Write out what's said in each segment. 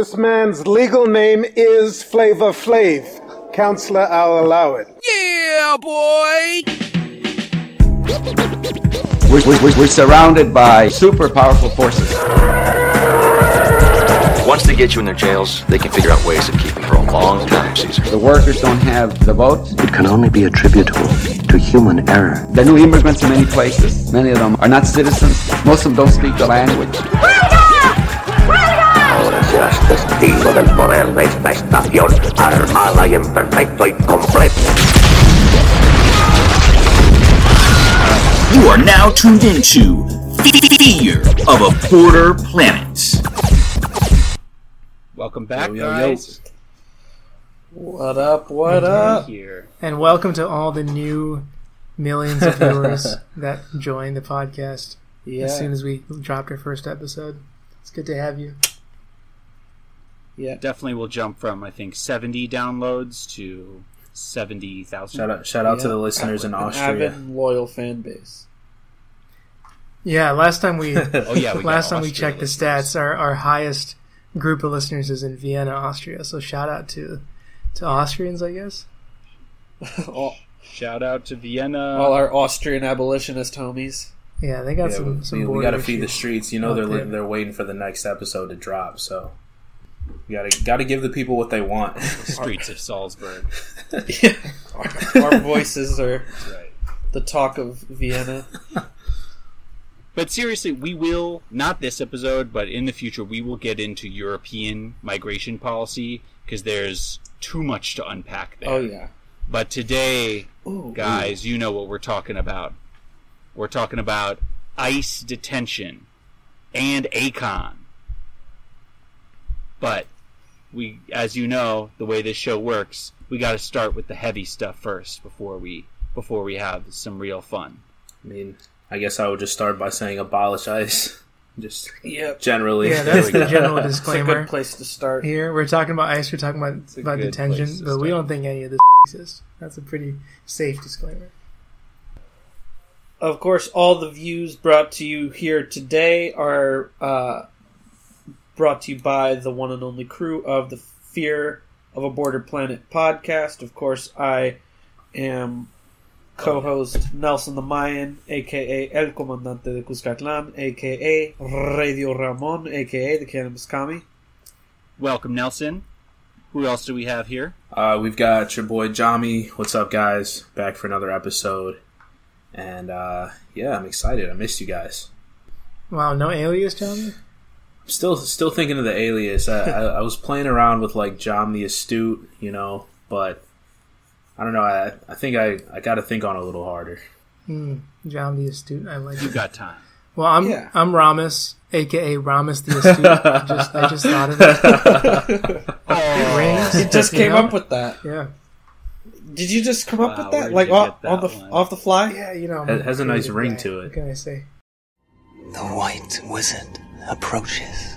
This man's legal name is Flavor Flav. Counselor, I'll allow it. Yeah, boy! We're, we're, we're surrounded by super powerful forces. Once they get you in their jails, they can figure out ways of keeping for a long time, Caesar. The workers don't have the vote. It can only be attributable to human error. The new immigrants in many places, many of them are not citizens. Most of them don't speak the language. Ahora del poder de esta estación, armada y en perfecto y completo. You are now tuned into Fear of a Border Planet. Welcome back, Yo, yo, yo. guys. What up? What up? Here. And welcome to all the new millions of viewers that joined the podcast Yeah, as soon as we dropped our first episode. It's good to have you. Yeah. Definitely will jump from I think 70 downloads to 70,000. Shout out, shout out to the listeners in Austria. avid loyal fan base. Yeah, last time we Oh yeah, we last time we Austria checked the stats, our, our highest group of listeners is in Vienna, Austria. So shout out to to Austrians, I guess. all, Shout out to Vienna. all our Austrian abolitionist homies. Yeah, they got Yeah, some we, some we, border got to feed the streets. You know out they're there. they're waiting for the next episode to drop. So you got to got to give the people what they want. the streets of Salzburg. Yeah. Our, our voices are Right. the talk of Vienna. But seriously, we will not this episode, but in the future we will get into European migration policy because there's too much to unpack there. Oh yeah. But today, Ooh, guys, you know what we're talking about. We're talking about ICE detention and Akon. But we, as you know, the way this show works, we got to start with the heavy stuff first before we before we have some real fun. I mean, I guess I would just start by saying abolish ICE. Just Yep. generally. Yeah, that's the go. general It's a disclaimer. good place to start. Here we're talking about ICE. We're talking about a about detention, place to but we don't think any of this exists. That's a pretty safe disclaimer. Of course, all the views brought to you here today are uh, brought to you by the one and only crew of the Fear of a Border Planet podcast. Of course, I am co-host Nelson the Mayan, aka El Comandante de Cuscatlan, aka Radio Ramon, aka the Cannabis Kami. Welcome, Nelson. Who else do we have here? Uh, we've got your boy Jomi. What's up, guys? Back for another episode. And uh, yeah, I'm excited. I missed you guys. Wow, no alias, John. Still, still thinking of the alias. I, I, I was playing around with like John the Astute, you know, but I don't know. I, I think I, I got to think on a little harder. Hmm, John the astute. I like You it. got time. Well, I'm Yeah. I'm Ramis, aka Ramis the astute. I just I just thought of it. It rings. He just you came know? up with that. Yeah, Did you just come up Wow, with that, like off, get on the one? off the fly? yeah. You know, It has a nice ring guy. to it. What can I say? The white wizard approaches.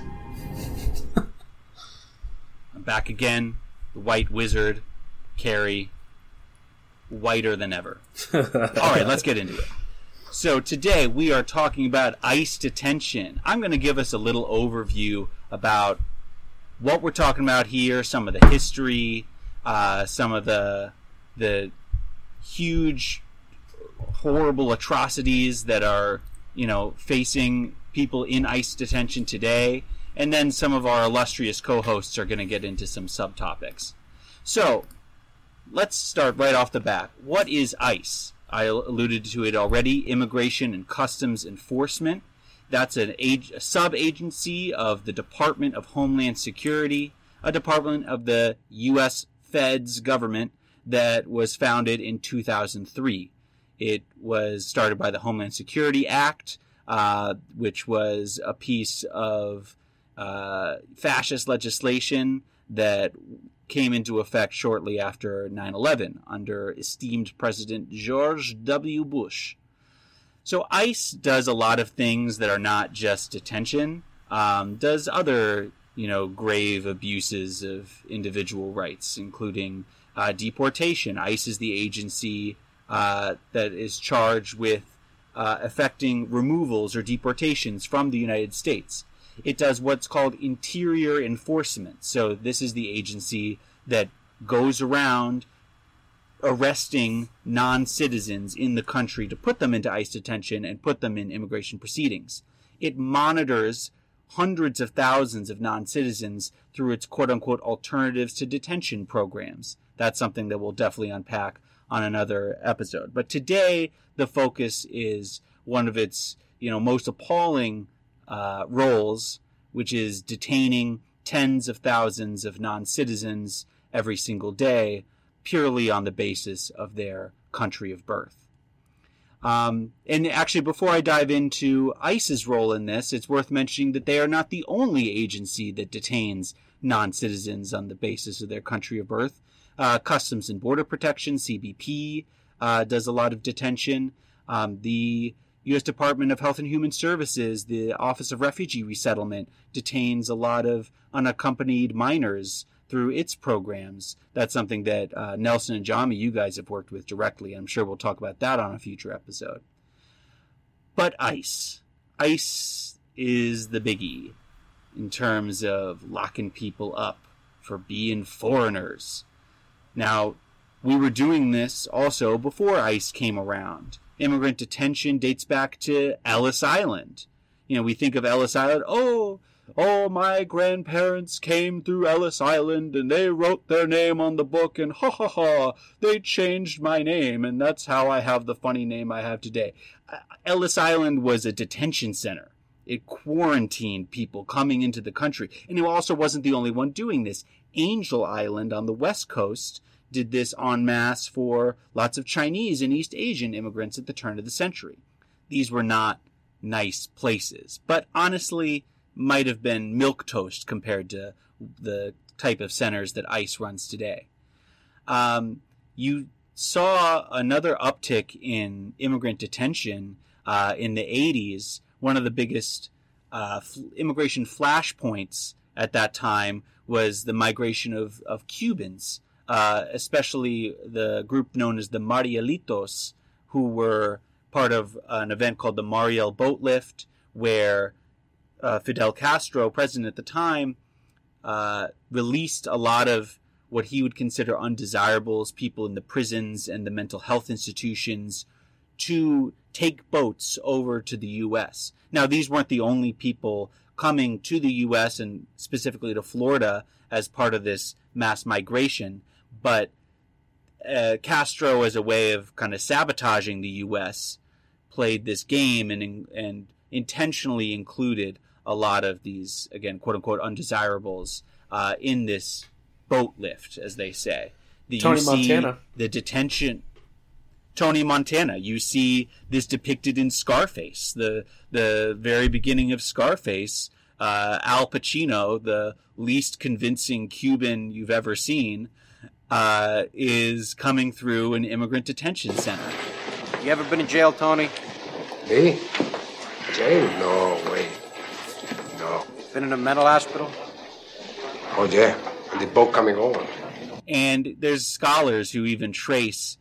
I'm back again. The White Wizard, Kerry, whiter than ever. All right, let's get into it. So today we are talking about ICE detention. I'm going to give us a little overview about what we're talking about here, some of the history, uh, some of the the huge, horrible atrocities that are you know facing people in ICE detention today, and then some of our illustrious co-hosts are going to get into some subtopics. So let's start right off the bat. What is ICE? I alluded to it already Immigration and Customs Enforcement. That's an ag- a sub agency of the Department of Homeland Security, a department of the U.S. Feds government that was founded in 2003. It was started by the Homeland Security Act, uh, which was a piece of uh, fascist legislation that came into effect shortly after 9 11 under esteemed President George W. Bush. So ICE does a lot of things that are not just detention, um, does other, you know, grave abuses of individual rights, including uh, deportation. ICE is the agency uh, that is charged with uh, effecting removals or deportations from the United States. It does what's called interior enforcement. So this is the agency that goes around arresting non-citizens in the country to put them into ICE detention and put them in immigration proceedings. It monitors hundreds of thousands of non-citizens through its quote-unquote alternatives to detention programs. That's something that we'll definitely unpack on another episode. But today, the focus is one of its, you know, most appalling uh, roles, which is detaining tens of thousands of non-citizens every single day purely on the basis of their country of birth. Um, and actually, before I dive into ICE's role in this, it's worth mentioning that they are not the only agency that detains non citizens on the basis of their country of birth. Uh, Customs and Border Protection, CBP, uh, does a lot of detention. Um, the U.S. Department of Health and Human Services, the Office of Refugee Resettlement, detains a lot of unaccompanied minors through its programs. That's something that uh, Nelson and Jomi, you guys have worked with directly. I'm sure we'll talk about that on a future episode. But ICE. ICE is the biggie in terms of locking people up for being foreigners. Now, we were doing this also before ICE came around. Immigrant detention dates back to Ellis Island. You know, we think of Ellis Island, oh, Oh, my grandparents came through Ellis Island and they wrote their name on the book and ha ha ha, they changed my name and that's how I have the funny name I have today. Uh, Ellis Island was a detention center. It quarantined people coming into the country. And it also wasn't the only one doing this. Angel Island on the west coast did this en masse for lots of Chinese and East Asian immigrants at the turn of the century. These were not nice places. But honestly, might have been milk toast compared to the type of centers that ICE runs today. Um, you saw another uptick in immigrant detention uh, in the 80s. One of the biggest uh, f- immigration flashpoints at that time was the migration of, of Cubans, uh, especially the group known as the Marielitos, who were part of an event called the Mariel Boat Lift, where uh, Fidel Castro, president at the time, uh, released a lot of what he would consider undesirables, people in the prisons and the mental health institutions, to take boats over to the U.S. Now, these weren't the only people coming to the U.S. and specifically to Florida as part of this mass migration, but uh, Castro, as a way of kind of sabotaging the U.S., played this game and and intentionally included a lot of these, again, quote unquote, undesirables uh, in this boat lift, as they say. The, Tony Montana. The detention. Tony Montana. You see this depicted in Scarface, the the very beginning of Scarface. Uh, Al Pacino, the least convincing Cuban you've ever seen, uh, is coming through an immigrant detention center. You ever been in jail, Tony? Me? Jail? No way. No. Been in a mental hospital? Oh, yeah. And the boat coming over. And there's scholars who even trace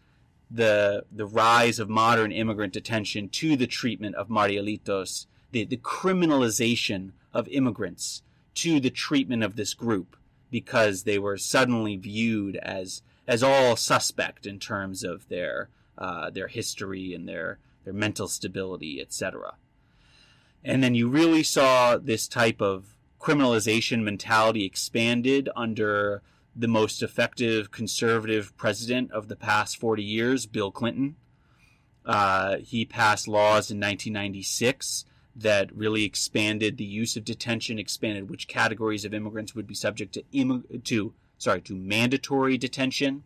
the the rise of modern immigrant detention to the treatment of Marielitos, the, the criminalization of immigrants to the treatment of this group because they were suddenly viewed as as all suspect in terms of their uh, their history and their their mental stability, etc. And then you really saw this type of criminalization mentality expanded under the most effective conservative president of the past 40 years, Bill Clinton. Uh, he passed laws in 1996 that really expanded the use of detention, expanded which categories of immigrants would be subject to Im- to sorry to mandatory detention,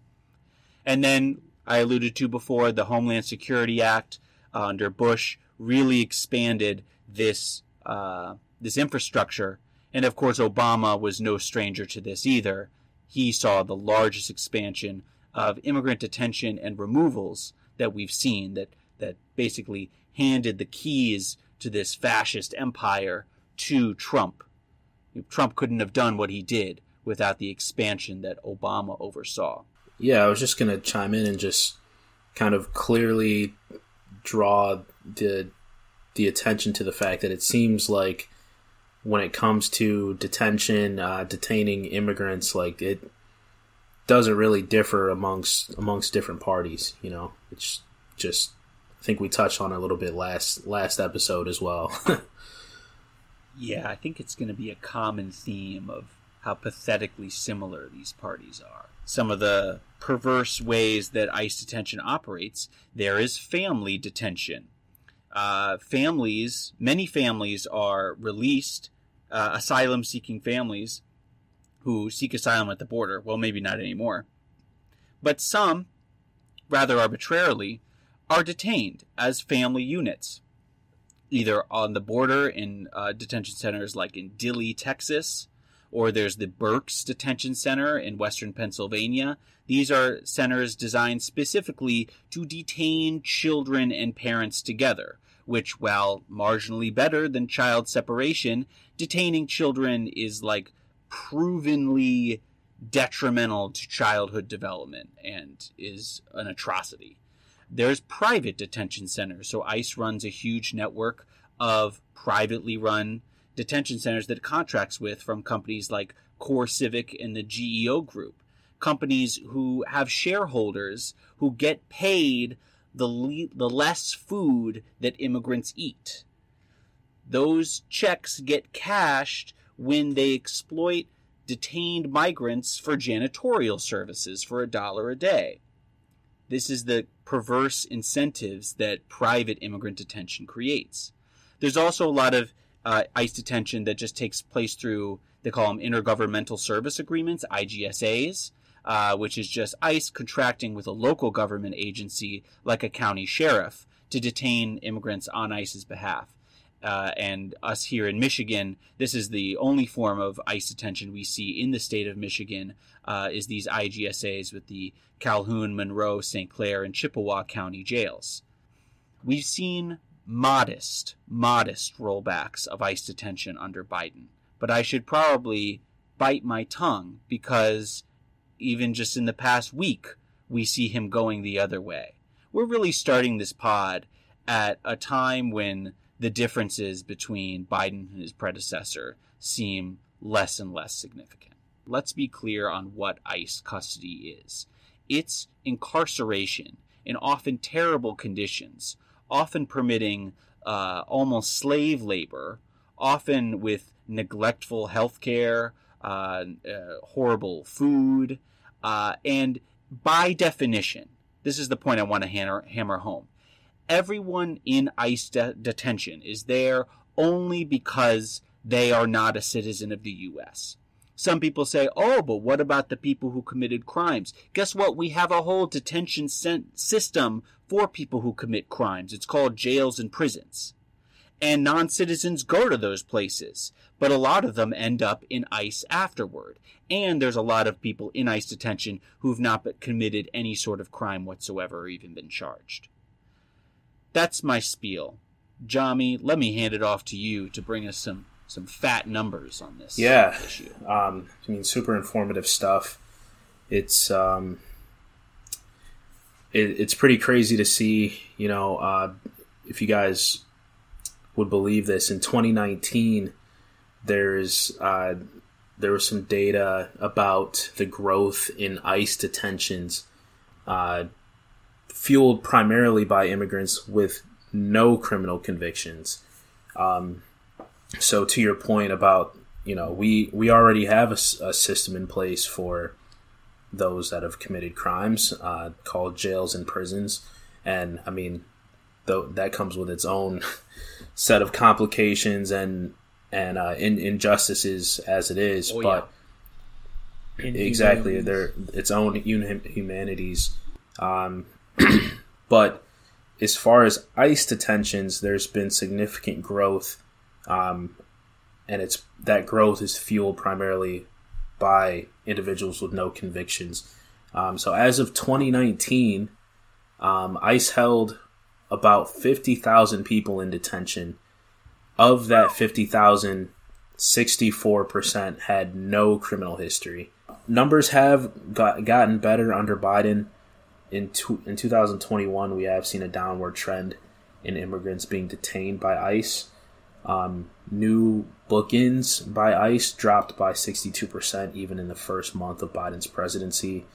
and then I alluded to before the Homeland Security Act uh, under Bush really expanded this uh, this infrastructure, and of course Obama was no stranger to this either. He saw the largest expansion of immigrant detention and removals that we've seen that that basically handed the keys to this fascist empire to Trump. Trump couldn't have done what he did without the expansion that Obama oversaw. Yeah, I was just going to chime in and just kind of clearly draw the the attention to the fact that it seems like when it comes to detention, uh, detaining immigrants, like it doesn't really differ amongst amongst different parties. You know, it's just I think we touched on a little bit last last episode as well. Yeah, I think it's going to be a common theme of how pathetically similar these parties are. Some of the perverse ways that ICE detention operates, there is family detention. Uh, families, many families are released, uh, asylum seeking families who seek asylum at the border. Well, maybe not anymore. But some, rather arbitrarily, are detained as family units either on the border in uh, detention centers like in Dilley, Texas, or there's the Berks Detention Center in western Pennsylvania. These are centers designed specifically to detain children and parents together, which, while marginally better than child separation, detaining children is like provenly detrimental to childhood development and is an atrocity. There's private detention centers. So ICE runs a huge network of privately run detention centers that it contracts with from companies like CoreCivic and the GEO Group. Companies who have shareholders who get paid the, le- the less food that immigrants eat. Those checks get cashed when they exploit detained migrants for janitorial services for a dollar a day. This is the perverse incentives that private immigrant detention creates. There's also a lot of uh, ICE detention that just takes place through, they call them intergovernmental service agreements, IGSAs, uh, which is just ICE contracting with a local government agency like a county sheriff to detain immigrants on ICE's behalf. Uh, and us here in Michigan, this is the only form of ICE detention we see in the state of Michigan. Uh, is these IGSAs with the Calhoun, Monroe, St. Clair, and Chippewa County jails. We've seen modest, modest rollbacks of ICE detention under Biden, but I should probably bite my tongue because even just in the past week, we see him going the other way. We're really starting this pod at a time when the differences between Biden and his predecessor seem less and less significant. Let's be clear on what ICE custody is it's incarceration in often terrible conditions, often permitting uh, almost slave labor, often with neglectful health care, horrible food, uh, and by definition, this is the point I want to hammer, hammer home everyone in ICE de- detention is there only because they are not a citizen of the U.S. Some people say, oh, but what about the people who committed crimes? Guess what? We have a whole detention system for people who commit crimes. It's called jails and prisons. And non citizens go to those places, but a lot of them end up in ICE afterward. And there's a lot of people in ICE detention who've not committed any sort of crime whatsoever or even been charged. That's my spiel. Jomi, let me hand it off to you to bring us some some fat numbers on this. Yeah, issue. Um, I mean, super informative stuff. It's um, it, it's pretty crazy to see. You know, uh, if you guys would believe this, in 2019, there's uh, there was some data about the growth in ICE detentions. Uh, fueled primarily by immigrants with no criminal convictions. Um, so to your point about you know we we already have a, a system in place for those that have committed crimes uh, called jails and prisons, and I mean though that comes with its own set of complications and and uh, in, injustices as it is, oh, but yeah. exactly they're its own humanities. Um, but as far as ICE detentions, there's been significant growth, um, and it's that growth is fueled primarily by individuals with no convictions. Um, so as of 2019, um, ICE held about 50,000 people in detention. Of that 50,000, 64% had no criminal history. Numbers have got, gotten better under Biden in two, in 2021 we have seen a downward trend in immigrants being detained by ICE. Um, new book-ins by ICE dropped by 62% even in the first month of Biden's presidency.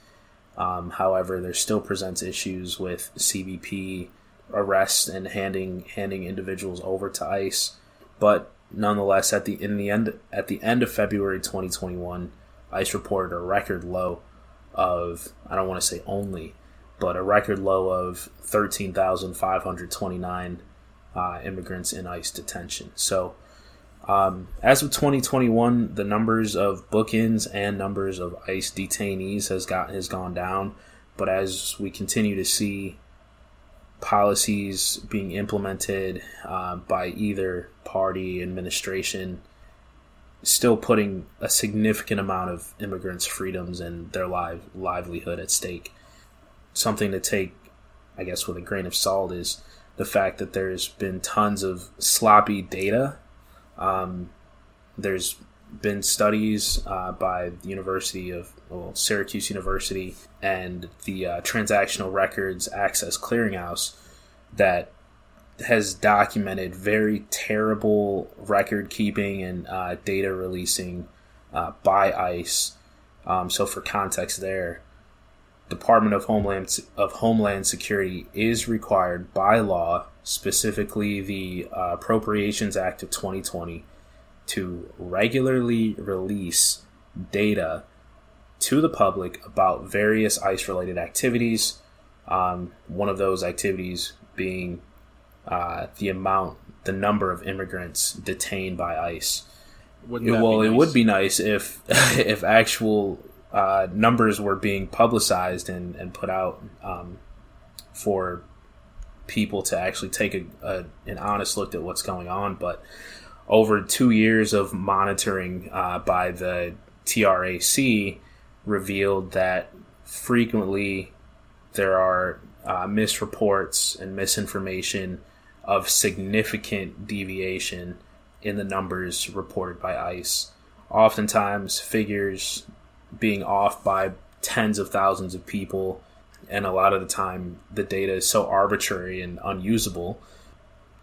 Um, however, there still presents issues with CBP arrests and handing handing individuals over to ICE. But nonetheless, at the in the end at the end of February 2021, ICE reported a record low of I don't want to say only, but a record low of 13,529 uh, immigrants in ICE detention. So, um, as of 2021, the numbers of book-ins and numbers of ICE detainees has got has gone down. But as we continue to see policies being implemented uh, by either party administration, still putting a significant amount of immigrants' freedoms and their live livelihood at stake. Something to take, I guess, with a grain of salt is the fact that there's been tons of sloppy data. Um, there's been studies uh, by the University of well, Syracuse University and the uh, Transactional Records Access Clearinghouse that has documented very terrible record keeping and uh, data releasing uh, by ICE. Um, so, for context, there, Department of Homeland of Homeland Security is required by law, specifically the uh, Appropriations Act of 2020, to regularly release data to the public about various ICE related activities. Um, one of those activities being uh, the amount, the number of immigrants detained by ICE. It- well, be it would be nice if if actual uh, numbers were being publicized and, and put out um, for people to actually take a, a, an honest look at what's going on. But over two years of monitoring uh, by the TRAC revealed that frequently there are uh, misreports and misinformation of significant deviation in the numbers reported by ICE. Oftentimes, figures being off by tens of thousands of people, and a lot of the time, the data is so arbitrary and unusable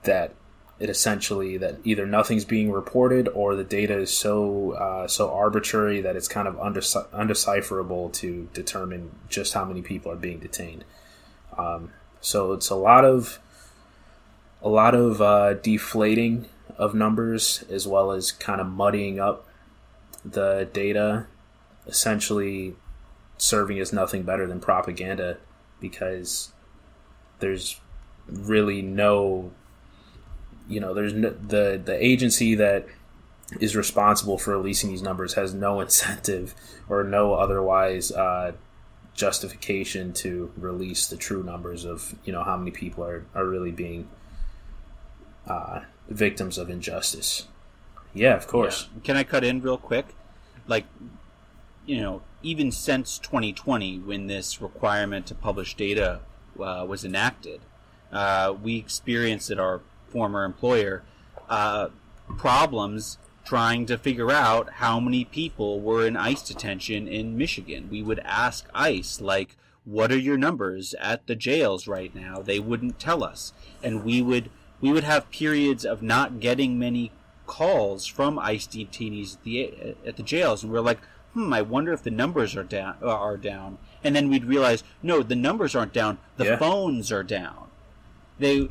that it essentially that either nothing's being reported or the data is so uh, so arbitrary that it's kind of undeci- undecipherable to determine just how many people are being detained. Um, so it's a lot of a lot of uh, deflating of numbers as well as kind of muddying up the data, essentially serving as nothing better than propaganda because there's really no you know there's no, the the agency that is responsible for releasing these numbers has no incentive or no otherwise uh, justification to release the true numbers of you know how many people are, are really being uh, victims of injustice. Yeah, of course. Yeah. Can I cut in real quick? Like, you know, even since 2020, when this requirement to publish data uh, was enacted, uh, we experienced at our former employer uh, problems trying to figure out how many people were in ICE detention in Michigan. We would ask ICE, like, what are your numbers at the jails right now? They wouldn't tell us. And we would we would have periods of not getting many calls from ICE detainees at the at the jails, and we're like, hmm, I wonder if the numbers are down are down. And then we'd realize, no, the numbers aren't down. The Yeah. phones are down. They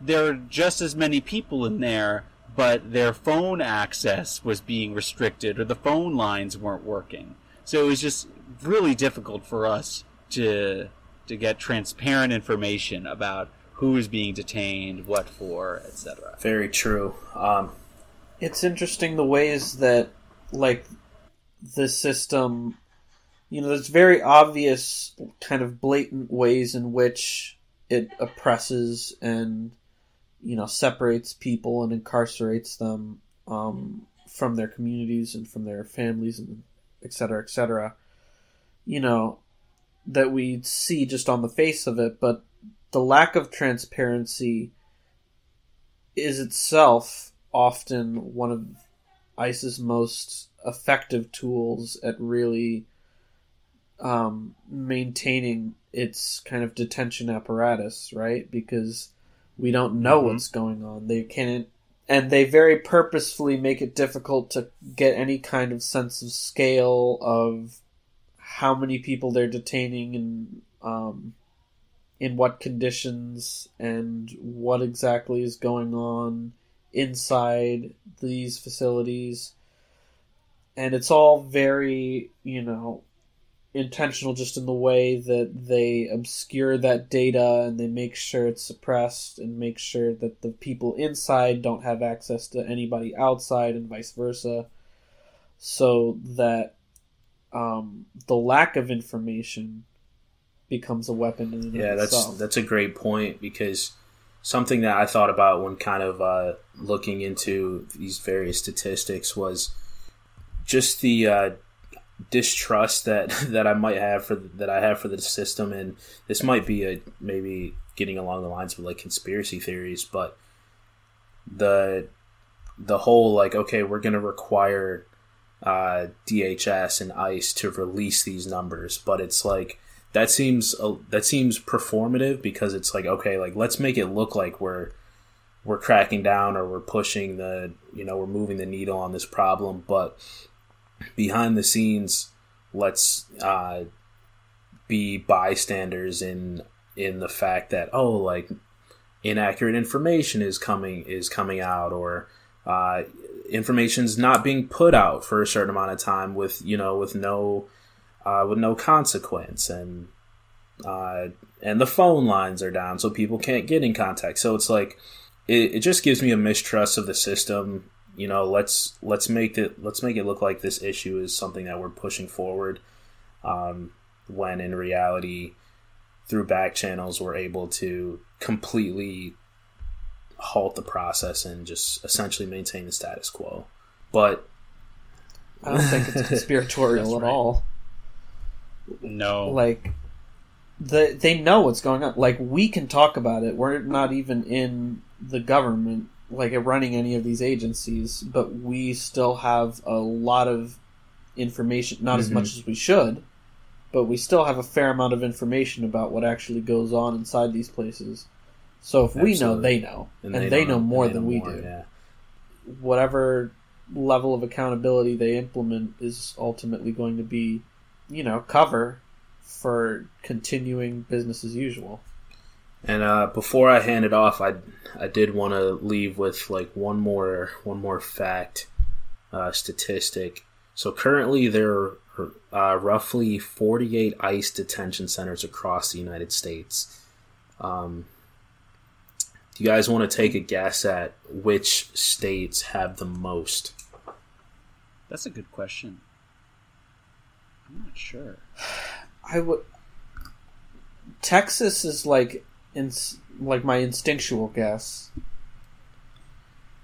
there are just as many people in there, but their phone access was being restricted, or the phone lines weren't working. So it was just really difficult for us to to get transparent information about who is being detained, what for, etc. Very true. Um, it's interesting the ways that like the system you know there's very obvious kind of blatant ways in which it oppresses and you know separates people and incarcerates them um, from their communities and from their families and et cetera et cetera you know that we see just on the face of it but the lack of transparency is itself often one of ICE's most effective tools at really um, maintaining its kind of detention apparatus, right? Because we don't know Mhm. what's going on. They can't and they very purposefully make it difficult to get any kind of sense of scale of how many people they're detaining and um, in what conditions and what exactly is going on inside these facilities and it's all very you know intentional just in the way that they obscure that data and they make sure it's suppressed and make sure that the people inside don't have access to anybody outside and vice versa so that um, the lack of information becomes a weapon in Yeah, that's itself. that's a great point because something that I thought about when kind of uh, looking into these various statistics was just the uh, distrust that that I might have for that I have for the system, and this might be a maybe getting along the lines of like conspiracy theories, but the the whole like okay, we're to require uh, DHS and ICE to release these numbers, but it's like that seems uh, that seems performative because it's like okay, like let's make it look like we're we're cracking down or we're pushing the you know we're moving the needle on this problem, but behind the scenes, let's uh, be bystanders in in the fact that oh like inaccurate information is coming is coming out or uh, information's not being put out for a certain amount of time with you know with no uh, with no consequence and uh, and the phone lines are down so people can't get in contact. So it's like it, it just gives me a mistrust of the system you know let's let's make it let's make it look like this issue is something that we're pushing forward um, when in reality through back channels we're able to completely halt the process and just essentially maintain the status quo but I don't think it's conspiratorial at right. all. No. Like the they know what's going on. Like we can talk about it. We're not even in the government like running any of these agencies, but we still have a lot of information, not as Mhm. much as we should, but we still have a fair amount of information about what actually goes on inside these places. So if we know, they know, and, they, know, more they than know we more, do. yeah. Whatever level of accountability they implement is ultimately going to be, you know, cover for continuing business as usual. And uh, before I hand it off, I I did want to leave with like one more one more fact, uh, statistic. So currently there are uh, roughly 48 ICE detention centers across the United States. Um, do you guys want to take a guess at which states have the most? That's a good question. I'm not sure. I would. Texas is like, in like my instinctual guess.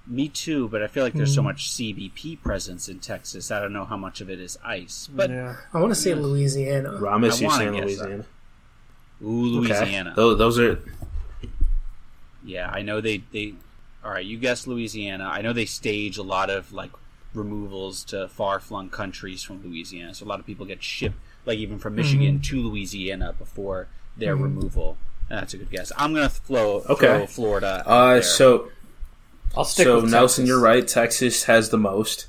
Me too, but I feel like there's so Mm. much CBP presence in Texas. I don't know how much of it is ICE. But yeah. I want to say Louisiana. Ramis, I you wanna saying guess that. Louisiana? ooh, Okay. Louisiana. Those, those are Yeah, I know they they. All right, you guess Louisiana. I know they stage a lot of like removals to far flung countries from Louisiana. So a lot of people get shipped, like even from Michigan to Louisiana before their Mhm. removal. And that's a good guess. I'm gonna throw, Okay. throw Florida. out Uh, there. so I'll stick so with Nelson, Texas. you're right. Texas has the most.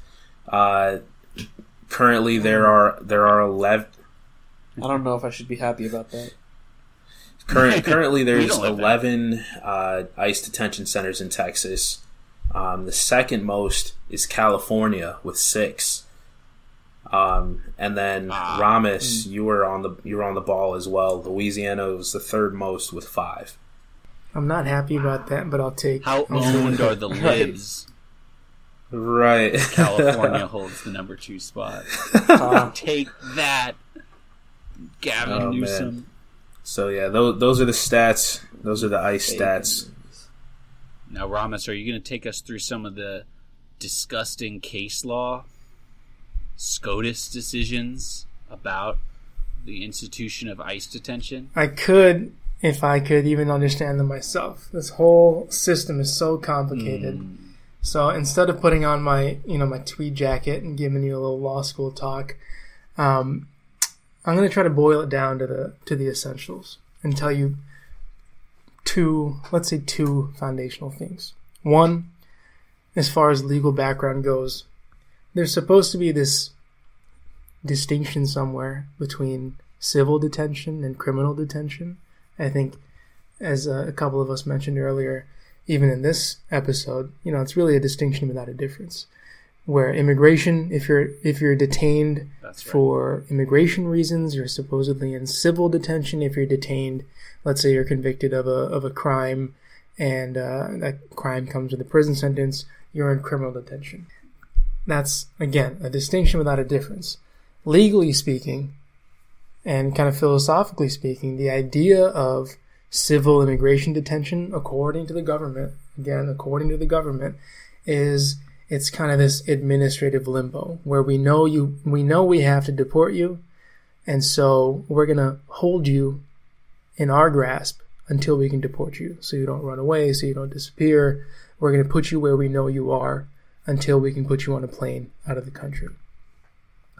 Uh, currently, there are there are eleven. I don't know if I should be happy about that. Current, currently, there's don't live there. eleven uh, ICE detention centers in Texas. Um, the second most is California with six. Um, and then Ah. Ramis, you were on the you were on the ball as well. Louisiana was the third most with five. I'm not happy about that, but I'll take. how I'll owned it. are the libs? Right, California holds the number two spot. Uh, Take that, Gavin Oh, man. Newsom. So yeah, those those are the stats. Those are the ICE stats. Now, Ramis, are you going to take us through some of the disgusting case law, SCOTUS decisions about the institution of ICE detention? I could, if I could even understand them myself. This whole system is so complicated. Hmm. So instead of putting on my, you know, my tweed jacket and giving you a little law school talk, um, I'm going to try to boil it down to the to the essentials and tell you two, let's say two foundational things. One, as far as legal background goes, there's supposed to be this distinction somewhere between civil detention and criminal detention. I think, as a, a couple of us mentioned earlier, even in this episode, you know, it's really a distinction without a difference. Where immigration, if you're if you're detained for immigration reasons, you're supposedly in civil detention. If you're detained, let's say you're convicted of a of a crime, and uh, that crime comes with a prison sentence, you're in criminal detention. That's again a distinction without a difference. Legally speaking, and kind of philosophically speaking, the idea of civil immigration detention, according to the government, again, according to the government, is it's kind of this administrative limbo where we know you, we know we have to deport you, and so we're gonna hold you in our grasp until we can deport you, so you don't run away, so you don't disappear. We're gonna put you where we know you are until we can put you on a plane out of the country.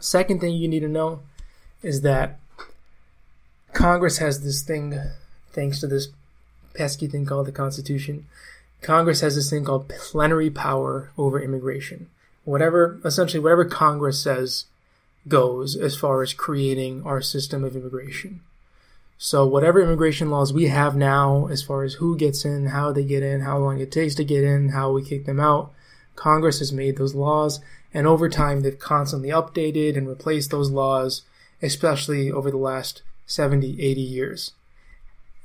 Second thing you need to know is that Congress has this thing, thanks to this pesky thing called the Constitution. Congress has this thing called plenary power over immigration. Whatever, essentially, whatever Congress says goes as far as creating our system of immigration. So, whatever immigration laws we have now, as far as who gets in, how they get in, how long it takes to get in, how we kick them out, Congress has made those laws, and over time they've constantly updated and replaced those laws, especially over the last 70, 80 years.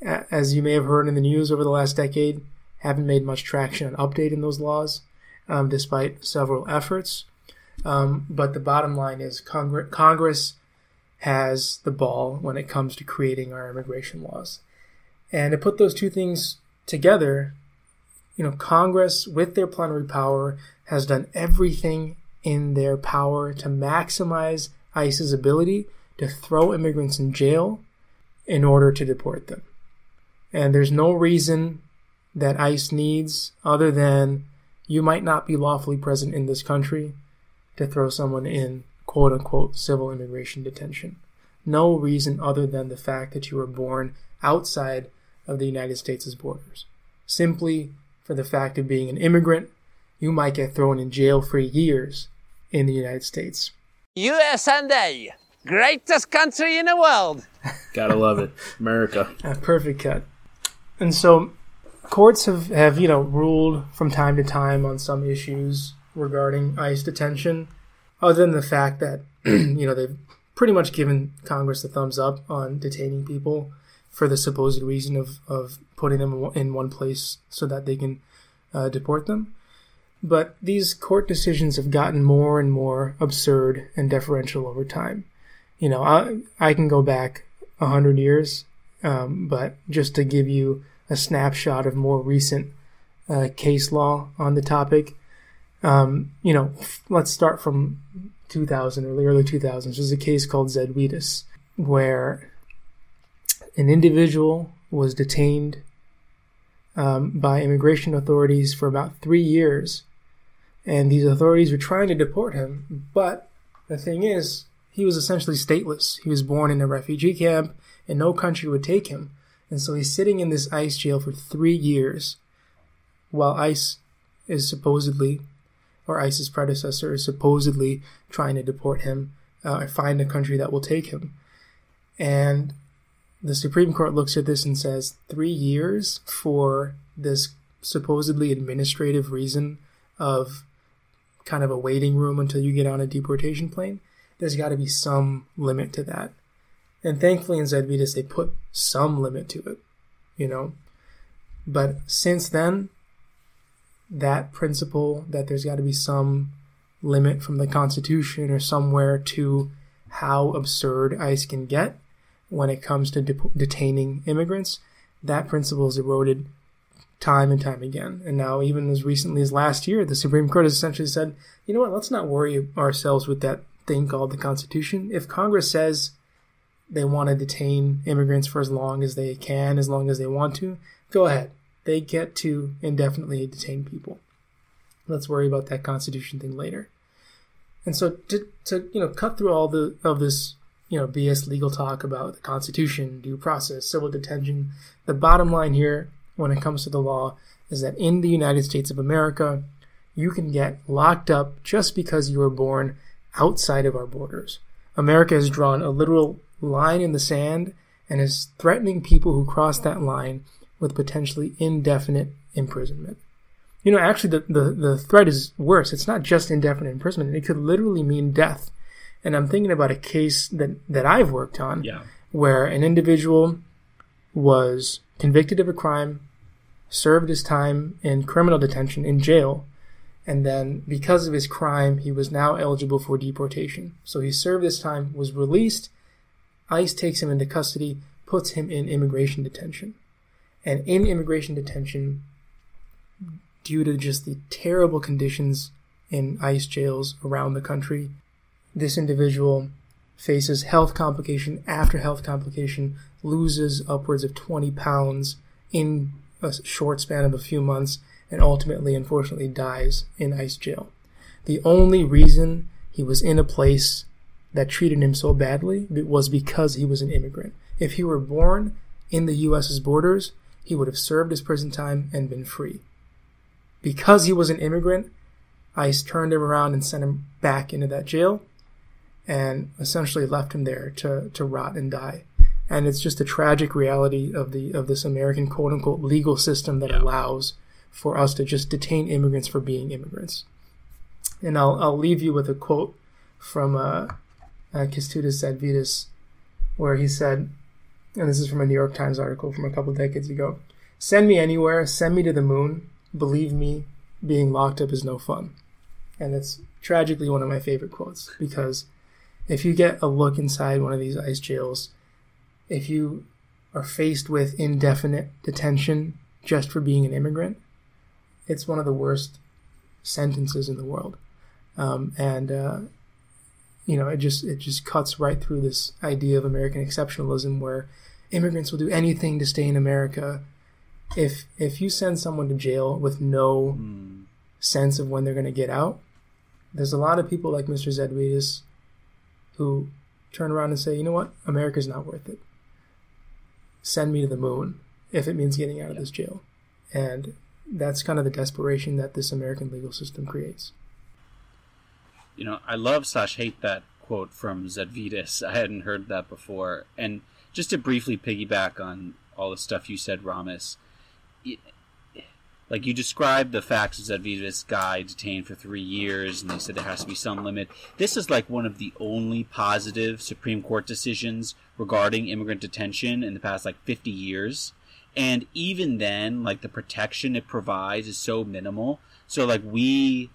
As you may have heard in the news over the last decade, haven't made much traction on updating those laws, um, despite several efforts. Um, but the bottom line is Congre- Congress has the ball when it comes to creating our immigration laws. And to put those two things together, you know, Congress, with their plenary power, has done everything in their power to maximize ICE's ability to throw immigrants in jail in order to deport them. And there's no reason that ICE needs other than you might not be lawfully present in this country to throw someone in quote unquote civil immigration detention. No reason other than the fact that you were born outside of the United States' borders. Simply for the fact of being an immigrant, you might get thrown in jail for years in the United States. USA, greatest country in the world. Gotta love it, America. A perfect cut. And so, courts have, have you know ruled from time to time on some issues regarding ICE detention, other than the fact that you know they've pretty much given Congress the thumbs up on detaining people for the supposed reason of, of putting them in one place so that they can uh, deport them. But these court decisions have gotten more and more absurd and deferential over time. You know, I, I can go back a hundred years, um, but just to give you a snapshot of more recent uh, case law on the topic, um, you know, let's start from 2000 or the early 2000s. There's a case called Zadvydas where an individual was detained um, by immigration authorities for about three years and these authorities were trying to deport him. But the thing is, he was essentially stateless. He was born in a refugee camp, and no country would take him. And so he's sitting in this ICE jail for three years, while ICE is supposedly, or ICE's predecessor is supposedly trying to deport him uh, or find a country that will take him. And the Supreme Court looks at this and says, three years for this supposedly administrative reason of kind of a waiting room until you get on a deportation plane, there's got to be some limit to that. And thankfully in Zadvydas, they put some limit to it, you know. But since then, that principle that there's got to be some limit from the Constitution or somewhere to how absurd ICE can get when it comes to de- detaining immigrants, that principle is eroded time and time again. And now, even as recently as last year, the Supreme Court has essentially said, you know what, let's not worry ourselves with that thing called the Constitution. If Congress says they want to detain immigrants for as long as they can, as long as they want to, go ahead. They get to indefinitely detain people. Let's worry about that Constitution thing later. And so to, to you know cut through all the of this you know BS legal talk about the Constitution, due process, civil detention, the bottom line here when it comes to the law is that in the United States of America, you can get locked up just because you were born outside of our borders. America has drawn a literal line in the sand and is threatening people who cross that line with potentially indefinite imprisonment. You know, actually, the, the, the threat is worse. It's not just indefinite imprisonment, it could literally mean death. And I'm thinking about a case that, that I've worked on Yeah. where an individual was convicted of a crime, served his time in criminal detention in jail, and then because of his crime, he was now eligible for deportation. So he served his time, was released. ICE takes him into custody, puts him in immigration detention. And in immigration detention, due to just the terrible conditions in ICE jails around the country, this individual faces health complication after health complication, loses upwards of 20 pounds in a short span of a few months, and ultimately, unfortunately, dies in ICE jail. The only reason he was in a place that treated him so badly was because he was an immigrant. If he were born in the U.S.'s borders, he would have served his prison time and been free. Because he was an immigrant, ICE turned him around and sent him back into that jail and essentially left him there to, to rot and die. And it's just a tragic reality of the of this American quote unquote legal system that allows for us to just detain immigrants for being immigrants. And I'll I'll leave you with a quote from uh, uh, Zadvydas, where he said, and this is from a New York Times article from a couple decades ago: "Send me anywhere, send me to the moon. Believe me, being locked up is no fun." And it's tragically one of my favorite quotes because if you get a look inside one of these ICE jails, if you are faced with indefinite detention just for being an immigrant, it's one of the worst sentences in the world. Um, and uh, you know, it just it just cuts right through this idea of American exceptionalism, where immigrants will do anything to stay in America. If if you send someone to jail with no sense of when they're going to get out, there's a lot of people like Mr. Zadvydas who turn around and say, you know what, America's not worth it. Send me to the moon if it means getting out of this jail. And that's kind of the desperation that this American legal system creates. You know, I love slash hate that quote from Zadvydas. I hadn't heard that before. And just to briefly piggyback on all the stuff you said, Ramis, like you described the facts of Zadvydas guy detained for three years, and they said there has to be some limit. This is like one of the only positive Supreme Court decisions regarding immigrant detention in the past like 50 years. And even then, like the protection it provides is so minimal. So like we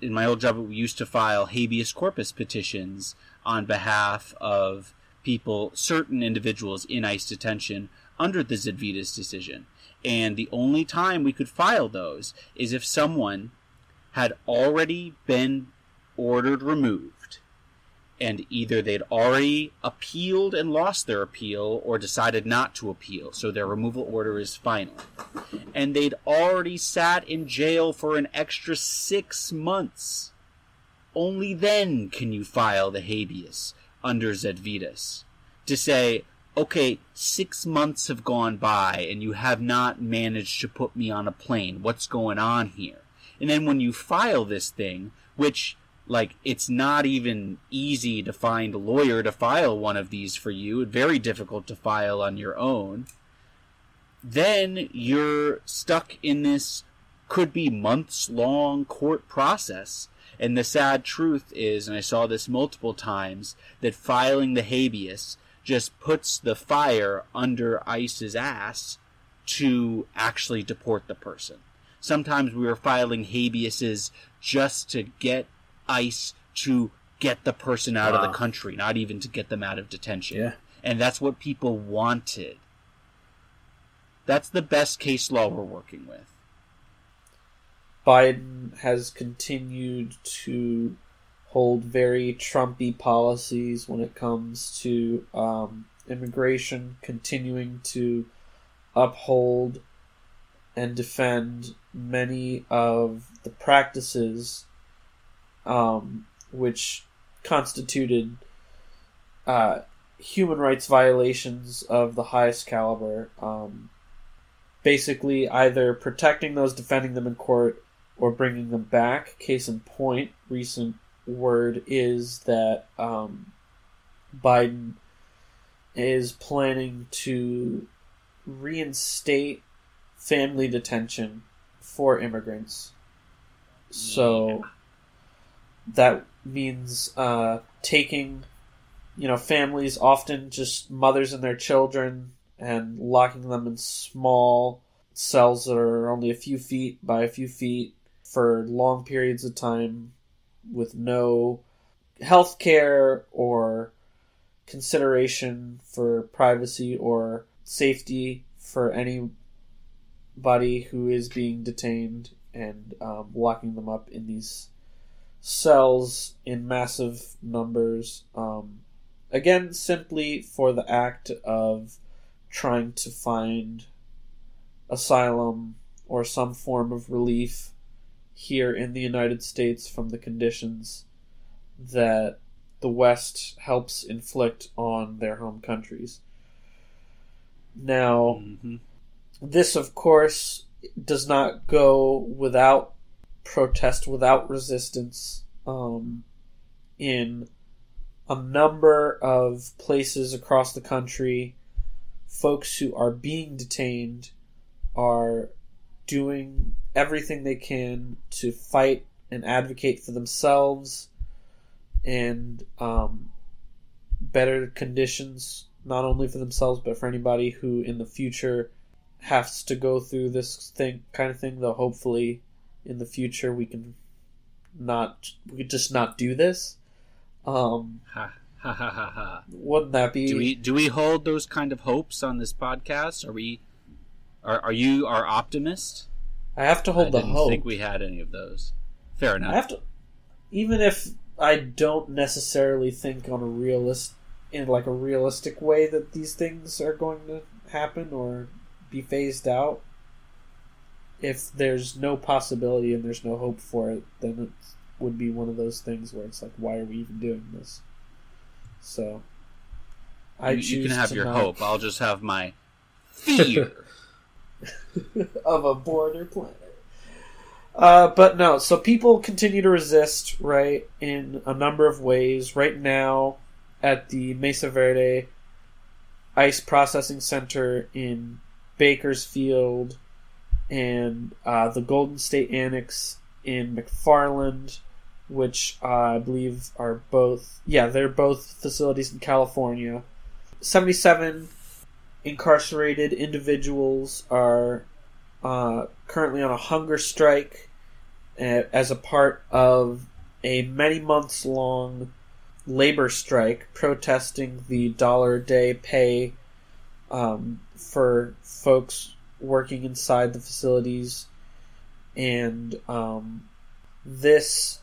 in my old job, we used to file habeas corpus petitions on behalf of people, certain individuals in ICE detention under the Zadvydas decision. And the only time we could file those is if someone had already been ordered removed and either they'd already appealed and lost their appeal or decided not to appeal, so their removal order is final. And they'd already sat in jail for an extra six months. Only then can you file the habeas under Zadvydas to say, okay, six months have gone by and you have not managed to put me on a plane. What's going on here? And then when you file this thing, which like it's not even easy to find a lawyer to file one of these for you very difficult to file on your own then you're stuck in this could be months long court process and the sad truth is and i saw this multiple times that filing the habeas just puts the fire under ice's ass to actually deport the person sometimes we were filing habeases just to get ICE to get the person out of the country, not even to get them out of detention. Yeah. And that's what people wanted. That's the best case law we're working with. Biden has continued to hold very Trumpy policies when it comes to um, immigration, continuing to uphold and defend many of the practices um, which constituted uh, human rights violations of the highest caliber. Um, basically, either protecting those defending them in court or bringing them back. Case in point, recent word is that um, Biden is planning to reinstate family detention for immigrants. So that means uh, taking, you know, families, often just mothers and their children, and locking them in small cells that are only a few feet by a few feet for long periods of time with no health care or consideration for privacy or safety for anybody who is being detained and um, locking them up in these cells in massive numbers. Um, again, simply for the act of trying to find asylum or some form of relief here in the United States from the conditions that the West helps inflict on their home countries. Now, this, of course, does not go without protest, without resistance. Um, in a number of places across the country, folks who are being detained are doing everything they can to fight and advocate for themselves and um, better conditions, not only for themselves but for anybody who in the future has to go through this thing kind of thing. Though hopefully, in the future we can not we could just not do this. Um, Ha ha ha ha ha. wouldn't that be? Do we do we hold those kind of hopes on this podcast? Are we? Are, are you our optimist? I have to hold the hope. I the didn't hope. think we had any of those. Fair enough. I have to, even if I don't necessarily think on a realist in like a realistic way that these things are going to happen or be phased out. If there's no possibility and there's no hope for it, then it would be one of those things where it's like, why are we even doing this? So, I you, you can have your not- hope. I'll just have my fear. of a border planet. Uh, but no, so people continue to resist, right, in a number of ways. Right now, at the Mesa Verde ICE Processing Center in Bakersfield and uh, the Golden State Annex in McFarland, which uh, I believe are both, yeah, they're both facilities in California. 77 incarcerated individuals are uh, currently on a hunger strike uh, as a part of a many months long labor strike protesting the dollar a day pay um, for folks working inside the facilities. And um, this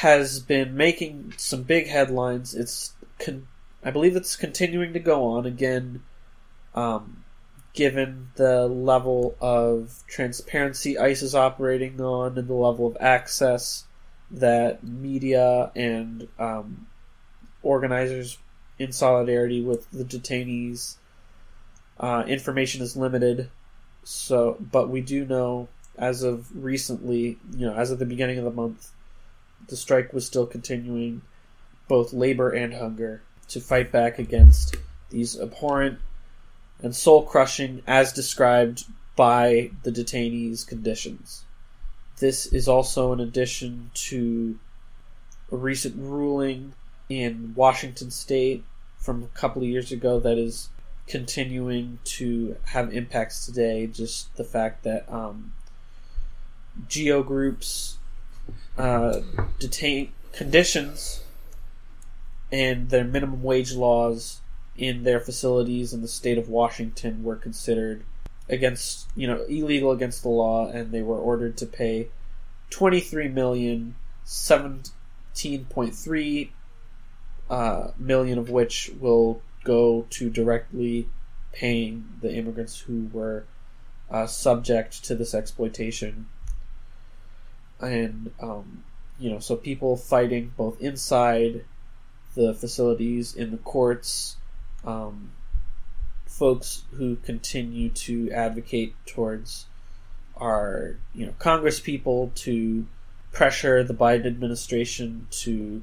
has been making some big headlines. It's, con- I believe it's continuing to go on again um, given the level of transparency ICE is operating on and the level of access that media and um, organizers in solidarity with the detainees uh, information is limited. So but we do know as of recently you know as of the beginning of the month the strike was still continuing both labor and hunger to fight back against these abhorrent and soul crushing as described by the detainees' conditions. This is also in addition to a recent ruling in Washington state from a couple of years ago that is continuing to have impacts today. Just the fact that um, GEO Group's uh, detain conditions and their minimum wage laws in their facilities in the state of Washington were considered against you know illegal against the law and they were ordered to pay 23 million 17.3 uh, million of which will go to directly paying the immigrants who were uh, subject to this exploitation. And um, you know so people fighting both inside the facilities in the courts um, folks who continue to advocate towards our you know Congress people to pressure the Biden administration to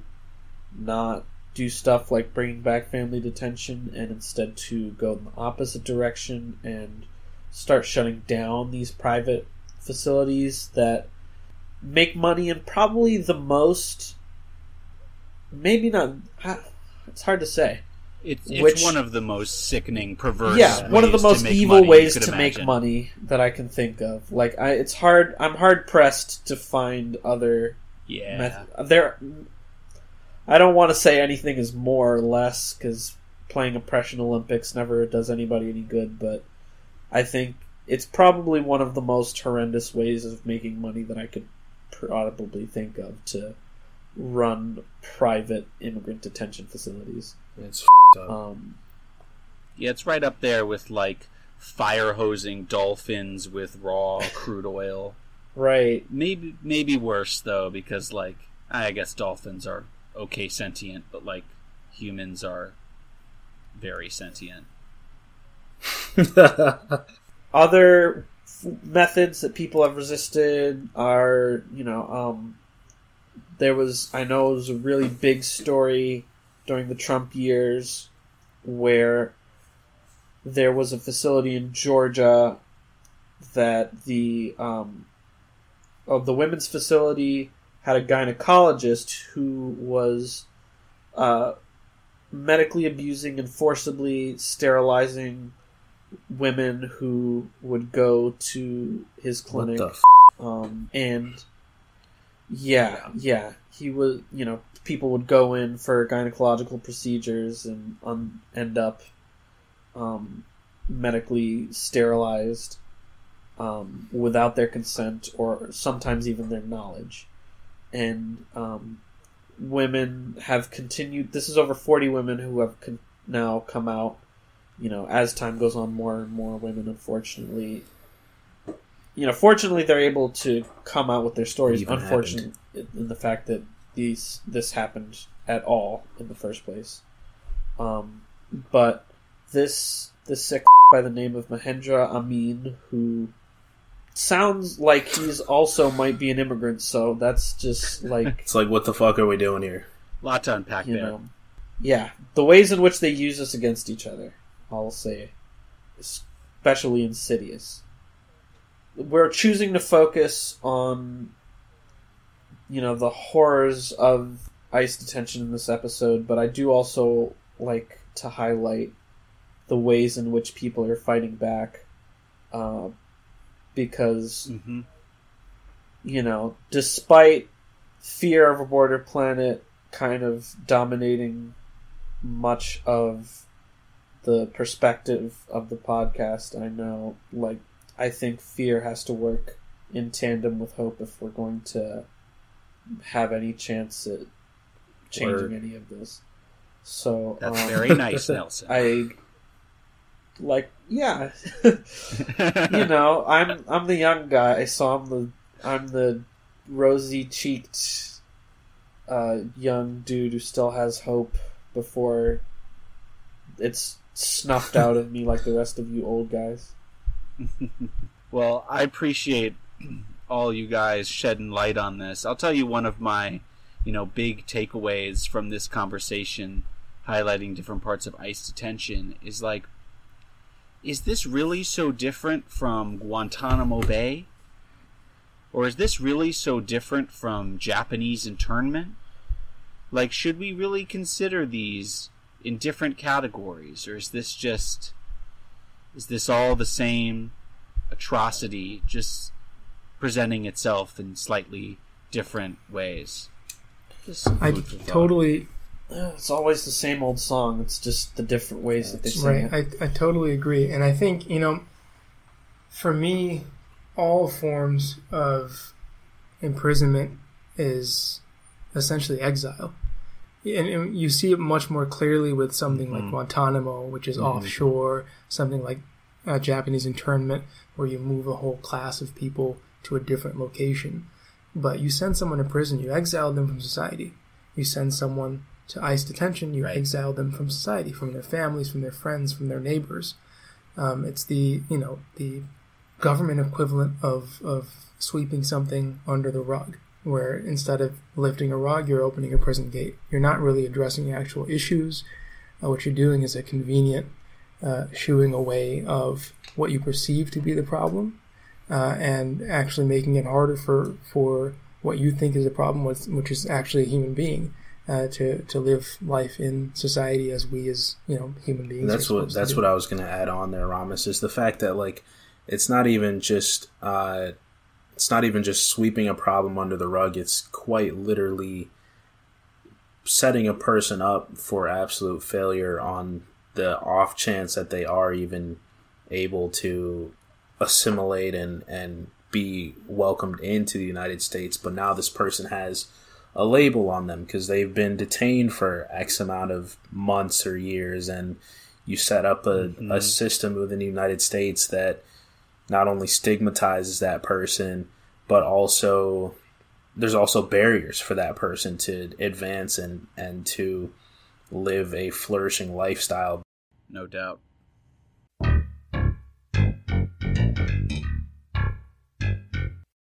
not do stuff like bringing back family detention and instead to go in the opposite direction and start shutting down these private facilities that make money and probably the most maybe not it's hard to say It's, it's Which- one of the most sickening, perverse. yeah one of the most evil ways to make money that i can think of like I, it's hard i'm hard pressed to find other Yeah. meth- there i don't want to say anything is more or less because playing oppression olympics never does anybody any good but i think it's probably one of the most horrendous ways of making money that i could probably think of to run private immigrant detention facilities It's f***ed up. um, Yeah, it's right up there with like fire hosing dolphins with raw crude oil. right Maybe maybe worse though, because like I guess dolphins are okay sentient, but like humans are very sentient. other f- methods that people have resisted are you know um, there was i know it was a really big story during the trump years where there was a facility in georgia that the um, of the women's facility had a gynecologist who was uh, medically abusing and forcibly sterilizing women who would go to his What clinic the f- um, and yeah, yeah, he was. You know, people would go in for gynecological procedures and um, end up um, medically sterilized um, without their consent or sometimes even their knowledge. And um, women have continued. This is over forty women who have con- now come out. You know, as time goes on, more and more women, unfortunately, you know, fortunately, they're able to come out with their stories. Unfortunately, in the fact that these this happened at all in the first place. Um, but this this sick by the name of Mahendra Amin, who sounds like he's also might be an immigrant, so that's just like It's like, what the fuck are we doing here? A lot to unpack there. know, yeah, the ways in which they use us against each other, I'll say, especially insidious. We're choosing to focus on, you know, the horrors of ICE detention in this episode, but I do also like to highlight the ways in which people are fighting back, uh, because hmm you know, despite fear of a border planet kind of dominating much of the perspective of the podcast, I know, like, I think fear has to work in tandem with hope if we're going to have any chance at changing Word. any of this. So That's um, very nice, Nelson. I like, yeah, you know, I'm I'm the young guy, so I'm the I'm the rosy cheeked uh, young dude who still has hope before it's snuffed out of me like the rest of you old guys. Well, I appreciate all you guys shedding light on this. I'll tell you one of my, you know, big takeaways from this conversation highlighting different parts of ICE detention is like is this really so different from Guantanamo Bay? Or is this really so different from Japanese internment? Like should we really consider these in different categories or is this just is this all the same atrocity just presenting itself in slightly different ways. I food for thought. totally It's always the same old song. It's just the different ways that they sing right. it. I I totally agree, and I think you know, for me, all forms of imprisonment is essentially exile. And, and you see it much more clearly with something like Guantanamo, which is offshore, something like uh, Japanese internment, where you move a whole class of people to a different location. But you send someone to prison, you exile them from society. You send someone to ICE detention, you exile them from society, from their families, from their friends, from their neighbors. Um, it's the you know the government equivalent of of sweeping something under the rug, where instead of lifting a rug, you're opening a prison gate. You're not really addressing the actual issues. Uh, what you're doing is a convenient uh, shooing away of what you perceive to be the problem, uh, and actually making it harder for for what you think is a problem, with, which is actually a human being. Uh, to to live life in society as we as you know human beings. That's what that's what I was going to add on there, Ramis. Is the fact that like it's not even just uh, it's not even just sweeping a problem under the rug. It's quite literally setting a person up for absolute failure on the off chance that they are even able to assimilate and and be welcomed into the United States. But now this person has a label on them because they've been detained for X amount of months or years, and you set up a, Mm-hmm. a system within the United States that not only stigmatizes that person, but also there's also barriers for that person to advance and and to live a flourishing lifestyle. No doubt.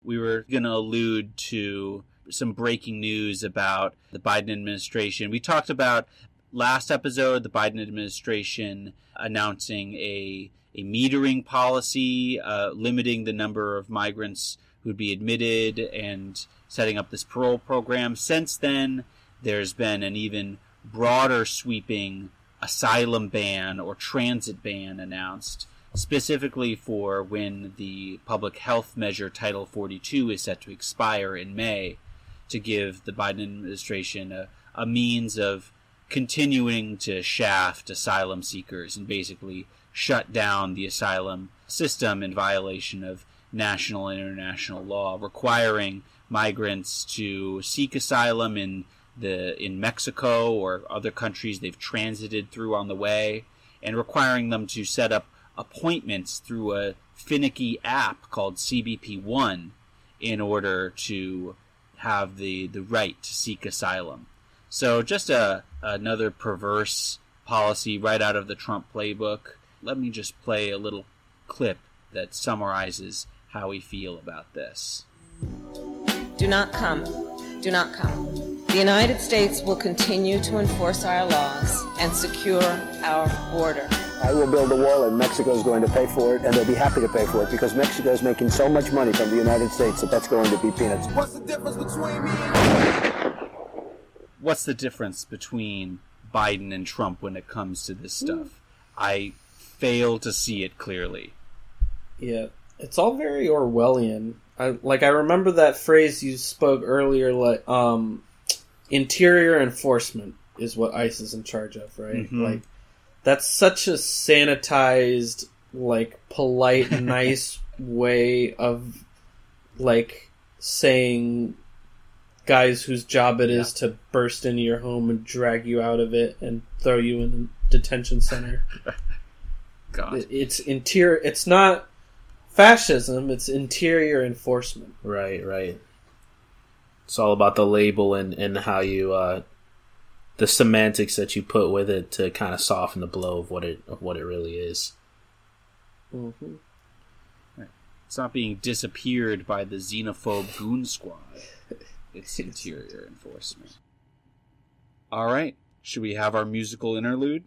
We were going to allude to some breaking news about the Biden administration. We talked about last episode the Biden administration announcing a a metering policy, uh, limiting the number of migrants who would be admitted and setting up this parole program. Since then, there's been an even broader sweeping asylum ban or transit ban announced, specifically for when the public health measure Title 42 is set to expire in May, to give the Biden administration a, a means of continuing to shaft asylum seekers and basically shut down the asylum system in violation of national and international law, requiring migrants to seek asylum in the in Mexico or other countries they've transited through on the way, and requiring them to set up appointments through a finicky app called CBP One in order to have the, the right to seek asylum. So just a another perverse policy right out of the Trump playbook. Let me just play a little clip that summarizes how we feel about this. Do not come. Do not come. The United States will continue to enforce our laws and secure our border. I will build a wall and Mexico is going to pay for it and they'll be happy to pay for it because Mexico is making so much money from the United States that that's going to be peanuts. What's the difference between me What's the difference between Biden and Trump when it comes to this stuff? I fail to see it clearly. Yeah, it's all very Orwellian. I like I remember that phrase you spoke earlier, like um, interior enforcement is what ICE is in charge of, right? Mhm. Like that's such a sanitized, like polite, nice way of like saying guys whose job it is to burst into your home and drag you out of it and throw you in a detention center. God. It- It's interior. It's not fascism. It's interior enforcement. Right, right. It's all about the label and, and how you uh, the semantics that you put with it to kind of soften the blow of what it of what it really is. Mm-hmm. It's not being disappeared by the xenophobe goon squad. It's interior enforcement. All right, should we have our musical interlude?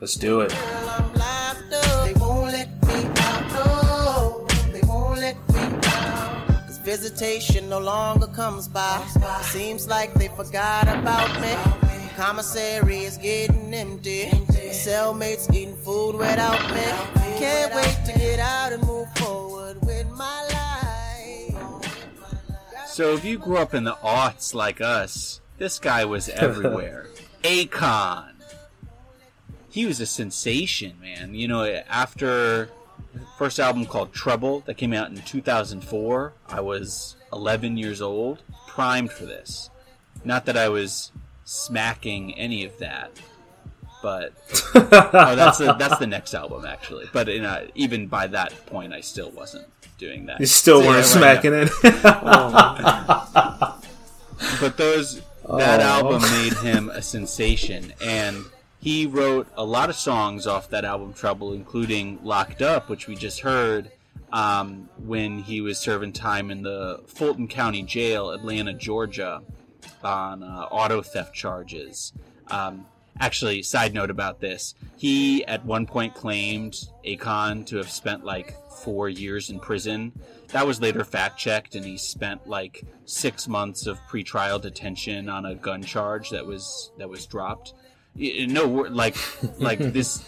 Let's do it. They won't let me out, no. They won't let me out. Cause visitation no longer comes by. Seems like they forgot about me. Commissary is getting empty. Cellmates eating food without me. Can't wait to get out and move forward with my life. So if you grew up in the aughts like us, this guy was everywhere. Akon. He was a sensation, man. You know, after first album called Trouble that came out in 2004, I was 11 years old, primed for this. Not that I was smacking any of that, but oh, that's the, that's the next album actually. But in a, even by that point, I still wasn't doing that. You still So, weren't yeah, smacking right, it. yeah. but those that Oh. album made him a sensation, and he wrote a lot of songs off that album Trouble, including "Locked Up," which we just heard. um, when he was serving time in the Fulton County Jail, Atlanta, Georgia, on uh, auto theft charges. Um, actually, side note about this: he at one point claimed Akon to have spent like four years in prison. That was later fact checked, and he spent like six months of pretrial detention on a gun charge that was that was dropped. No, like like this.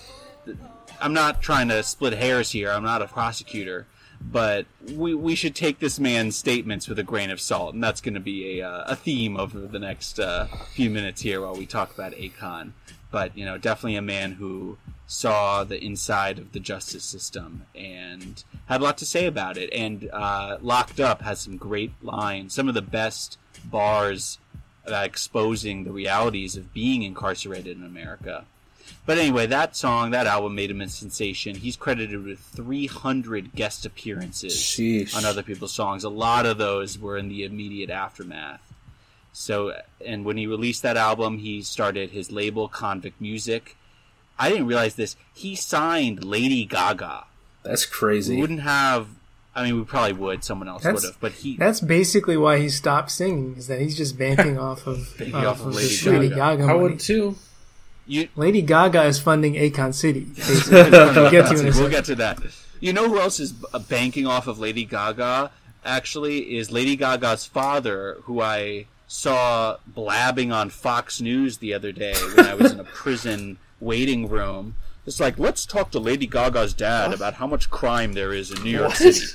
I'm not trying to split hairs here. I'm not a prosecutor, but we we should take this man's statements with a grain of salt, and that's going to be a uh, a theme over the next uh, few minutes here while we talk about Akon. But you know, definitely a man who saw the inside of the justice system and had a lot to say about it. And uh, Locked Up has some great lines, some of the best bars uh, exposing the realities of being incarcerated in America. But anyway, that song, that album made him a sensation. He's credited with 300 guest appearances Sheesh. on other people's songs. A lot of those were in the immediate aftermath. So, and when he released that album, he started his label, Konvict Muzik. I didn't realize this. He signed Lady Gaga. That's crazy. We wouldn't have. I mean, we probably would. Someone else would have. But he. That's basically why he stopped singing. Is that he's just banking off of, Banking off off of of Lady this Lady Gaga. Gaga. I money. would too. You, Lady Gaga is funding Akon City. we'll get to we'll get to that. You know who else is uh, banking off of Lady Gaga? Actually, is Lady Gaga's father, who I saw blabbing on Fox News the other day when I was in a prison waiting room. It's like, let's talk to Lady Gaga's dad about how much crime there is in New York What? City.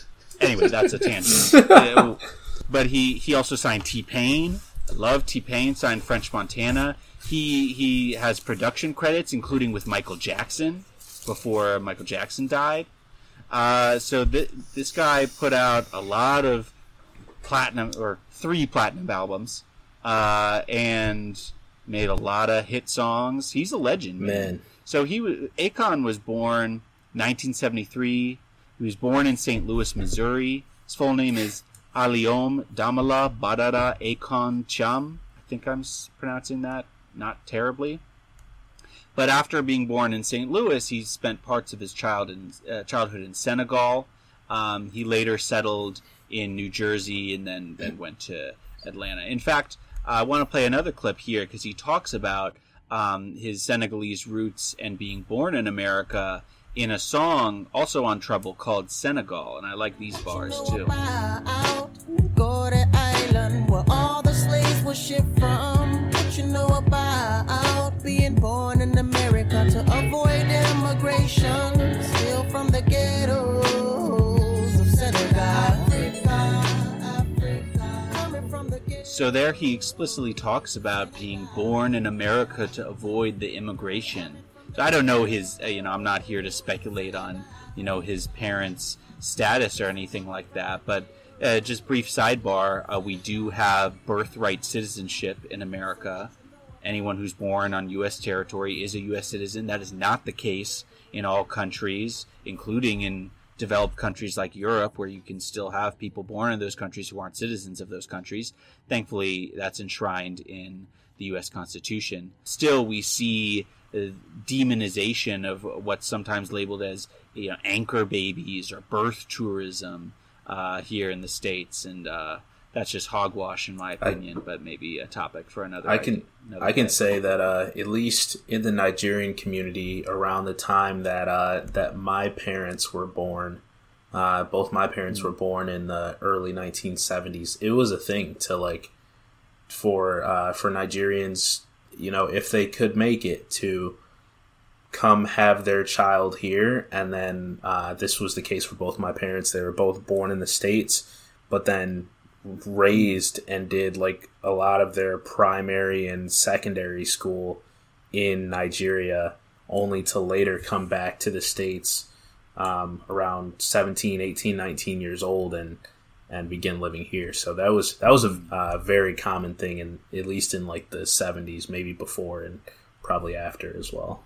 Anyway, that's a tangent. But he, he also signed T Pain. I love T Pain. Signed French Montana. He he has production credits, including with Michael Jackson before Michael Jackson died. Uh, so th- this guy put out a lot of platinum or three platinum albums, uh, and made a lot of hit songs. He's a legend, man. Man. So he was Akon was born 1973. He was born in St. Louis, Missouri. His full name is Aliaune Damala Badara Akon Thiam. I think I'm s- pronouncing that not terribly. But after being born in St. Louis, he spent parts of his child in, uh, childhood in Senegal. Um, he later settled in New Jersey and then, then went to Atlanta. In fact, I want to play another clip here because he talks about um, his Senegalese roots and being born in America in a song also on Trouble called Senegal. And I like these bars too. You know about being born in America to avoid immigration? From the. So there he explicitly talks about being born in America to avoid the immigration. So I don't know his, uh, you know, I'm not here to speculate on, you know, his parents' status or anything like that. But uh, just brief sidebar, uh, we do have birthright citizenship in America. Anyone who's born on U.S. territory is a U.S. citizen. That is not the case in all countries, including in developed countries like Europe, where you can still have people born in those countries who aren't citizens of those countries. Thankfully, that's enshrined in the U.S. Constitution. Still, we see uh, demonization of what's sometimes labeled as you know, anchor babies or birth tourism uh, here in the states, and uh, that's just hogwash in my opinion. but maybe a topic for another. I can another I can day. say that uh, at least in the Nigerian community, around the time that uh, that my parents were born, uh, both my parents were born in the early 1970s. It was a thing to like for uh, for Nigerians, you know, if they could make it to come have their child here, and then uh, this was the case for both my parents. They were both born in the states, but then raised and did like a lot of their primary and secondary school in Nigeria, only to later come back to the states um, around 17, 18, 19 years old and and begin living here. So that was that was a uh, very common thing, and at least in like the 70s, maybe before and probably after as well.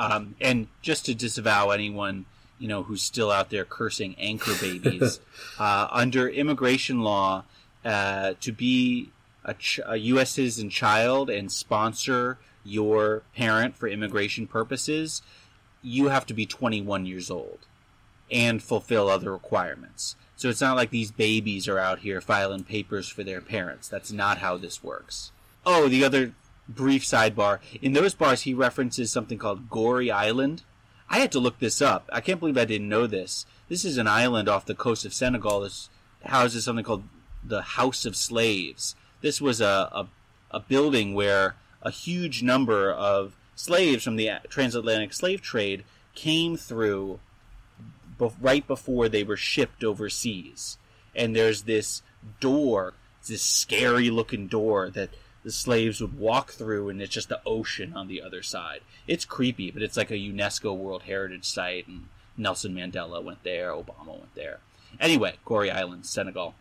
Um, and just to disavow anyone you know who's still out there cursing anchor babies, uh, under immigration law, uh, to be a, ch- a U.S. citizen child and sponsor your parent for immigration purposes, you have to be 21 years old. and fulfill other requirements. So it's not like these babies are out here filing papers for their parents. That's not how this works. Oh, the other brief sidebar. In those bars, he references something called Gorée Island. I had to look this up. I can't believe I didn't know this. This is an island off the coast of Senegal that houses something called the House of Slaves. This was a, a, a building where a huge number of slaves from the transatlantic slave trade came through be- right before they were shipped overseas. And there's this door, this scary looking door that the slaves would walk through, and it's just the ocean on the other side. It's creepy, but it's like a UNESCO World Heritage Site, and Nelson Mandela went there, Obama went there. Anyway, Gorée Island, Senegal.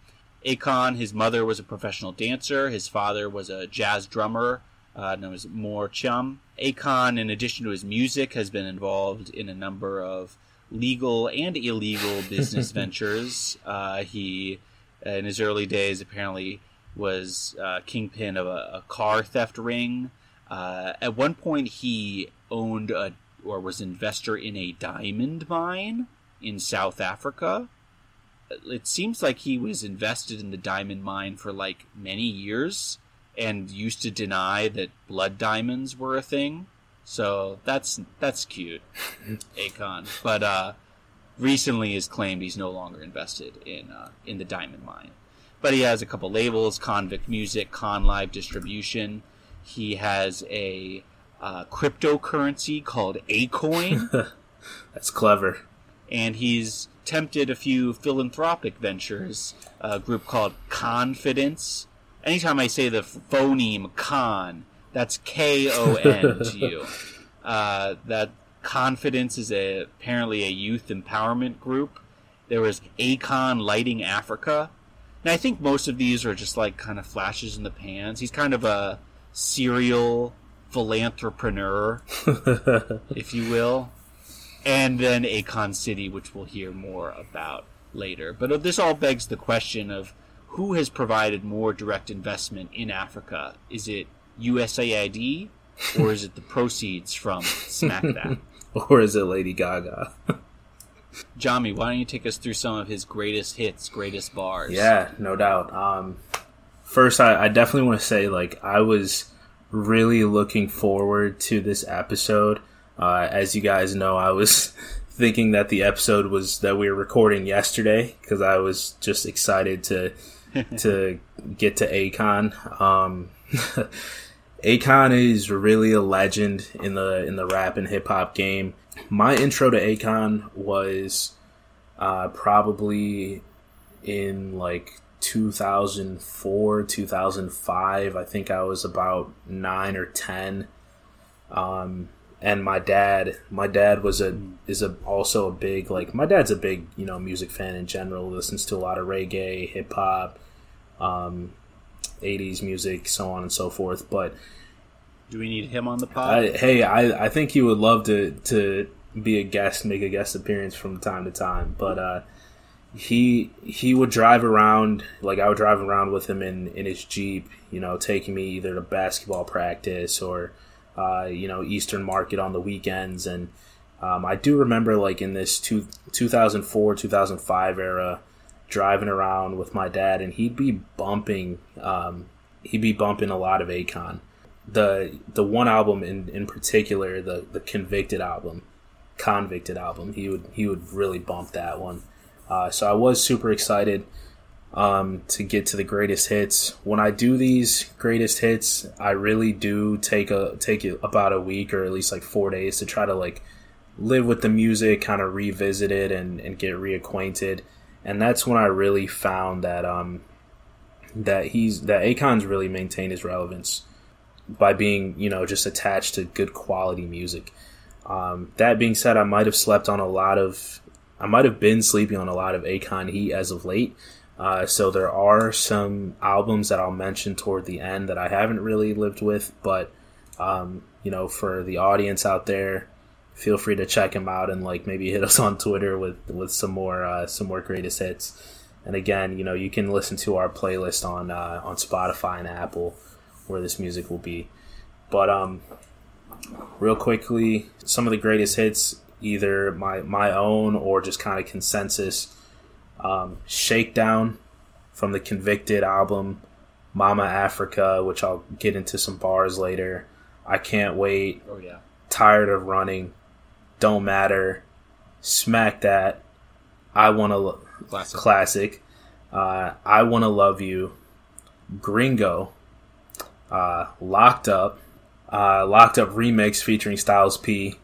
Akon, his mother was a professional dancer. His father was a jazz drummer uh, known as Mor Thiam. Akon, in addition to his music, has been involved in a number of legal and illegal business ventures. Uh, he, in his early days, apparently was uh, kingpin of a, a, car theft ring. Uh, at one point, he owned a or was investor in a diamond mine in South Africa. It seems like he was invested in the diamond mine for like many years and used to deny that blood diamonds were a thing. So that's that's cute, Akon. But uh, recently has claimed he's no longer invested in uh, in the diamond mine. But he has a couple labels: Konvict Muzik, Con Live Distribution. He has a uh, cryptocurrency called Akoin. That's clever. And he's tempted a few philanthropic ventures. A group called Konfidence. Anytime I say the phoneme con, that's K O N to you. Uh, that Konfidence is a, apparently a youth empowerment group. There was Akon Lighting Africa. And I think most of these are just like kind of flashes in the pans. He's kind of a serial philanthropreneur, if you will. And then Akon City, which we'll hear more about later. But uh, this all begs the question of who has provided more direct investment in Africa? Is it USAID or is it the proceeds from Smack That? or is it Lady Gaga? Jomi, why don't you take us through some of his greatest hits, greatest bars? Yeah, no doubt. Um, first, I, I definitely want to say, like, I was really looking forward to this episode. Uh, as you guys know, I was thinking that the episode was that we were recording yesterday because I was just excited to to get to Akon. Um, Akon is really a legend in the in the rap and hip hop game. My intro to Akon was uh, probably in like 2004, 2005. I think I was about nine or ten. Um, and my dad, my dad was a is a also a big like my dad's a big you know music fan in general. Listens to a lot of reggae, hip hop, um, 80s music, so on and so forth. But do we need him on the pod? I, hey, I, I think he would love to to be a guest, make a guest appearance from time to time. But uh, he he would drive around, like I would drive around with him in in his jeep, you know, taking me either to basketball practice or uh, you know Eastern Market on the weekends, and um, I do remember like in this two, 2004 2005 era driving around with my dad, and he'd be bumping, um, he'd be bumping a lot of Akon. The the one album in, in particular, the the Konvicted album, Konvicted album, he would he would really bump that one. Uh, so I was super excited um, to get to the greatest hits. When I do these greatest hits, I really do take a take about a week or at least like four days to try to like live with the music, kind of revisit it and, and get reacquainted and that's when I really found that um, that he's that Akon's really maintained his relevance by being you know just attached to good quality music. Um, that being said, I might have slept on a lot of I might have been sleeping on a lot of Akon Heat as of late. Uh, so there are some albums that I'll mention toward the end that I haven't really lived with, but um, you know, for the audience out there, feel free to check him out and like maybe hit us on Twitter with with some more uh, some more greatest hits. And again, you know, you can listen to our playlist on uh, on Spotify and Apple where this music will be. But um, real quickly, some of the greatest hits either my my own or just kind of consensus. Um, Shakedown from the Konvicted album, Mama Africa, which I'll get into some bars later. I can't wait. Oh yeah. Tired of running. Don't matter. Smack that. I want to Classic. classic. Uh, I want to love you. Gringo. Uh, locked up. Uh, locked up remix featuring Styles P.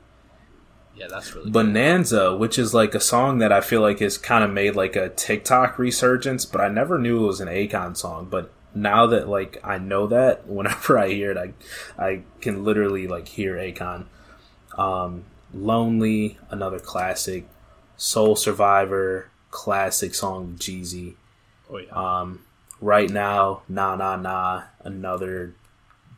Yeah, that's really Bananza, which is like a song that I feel like has kind of made like a TikTok resurgence, but I never knew it was an Akon song. But now that like I know that, whenever I hear it, I I can literally like hear Akon. Um, Lonely, another classic. Soul Survivor, classic song Jeezy. Oh yeah. Um, right now, nah nah nah, another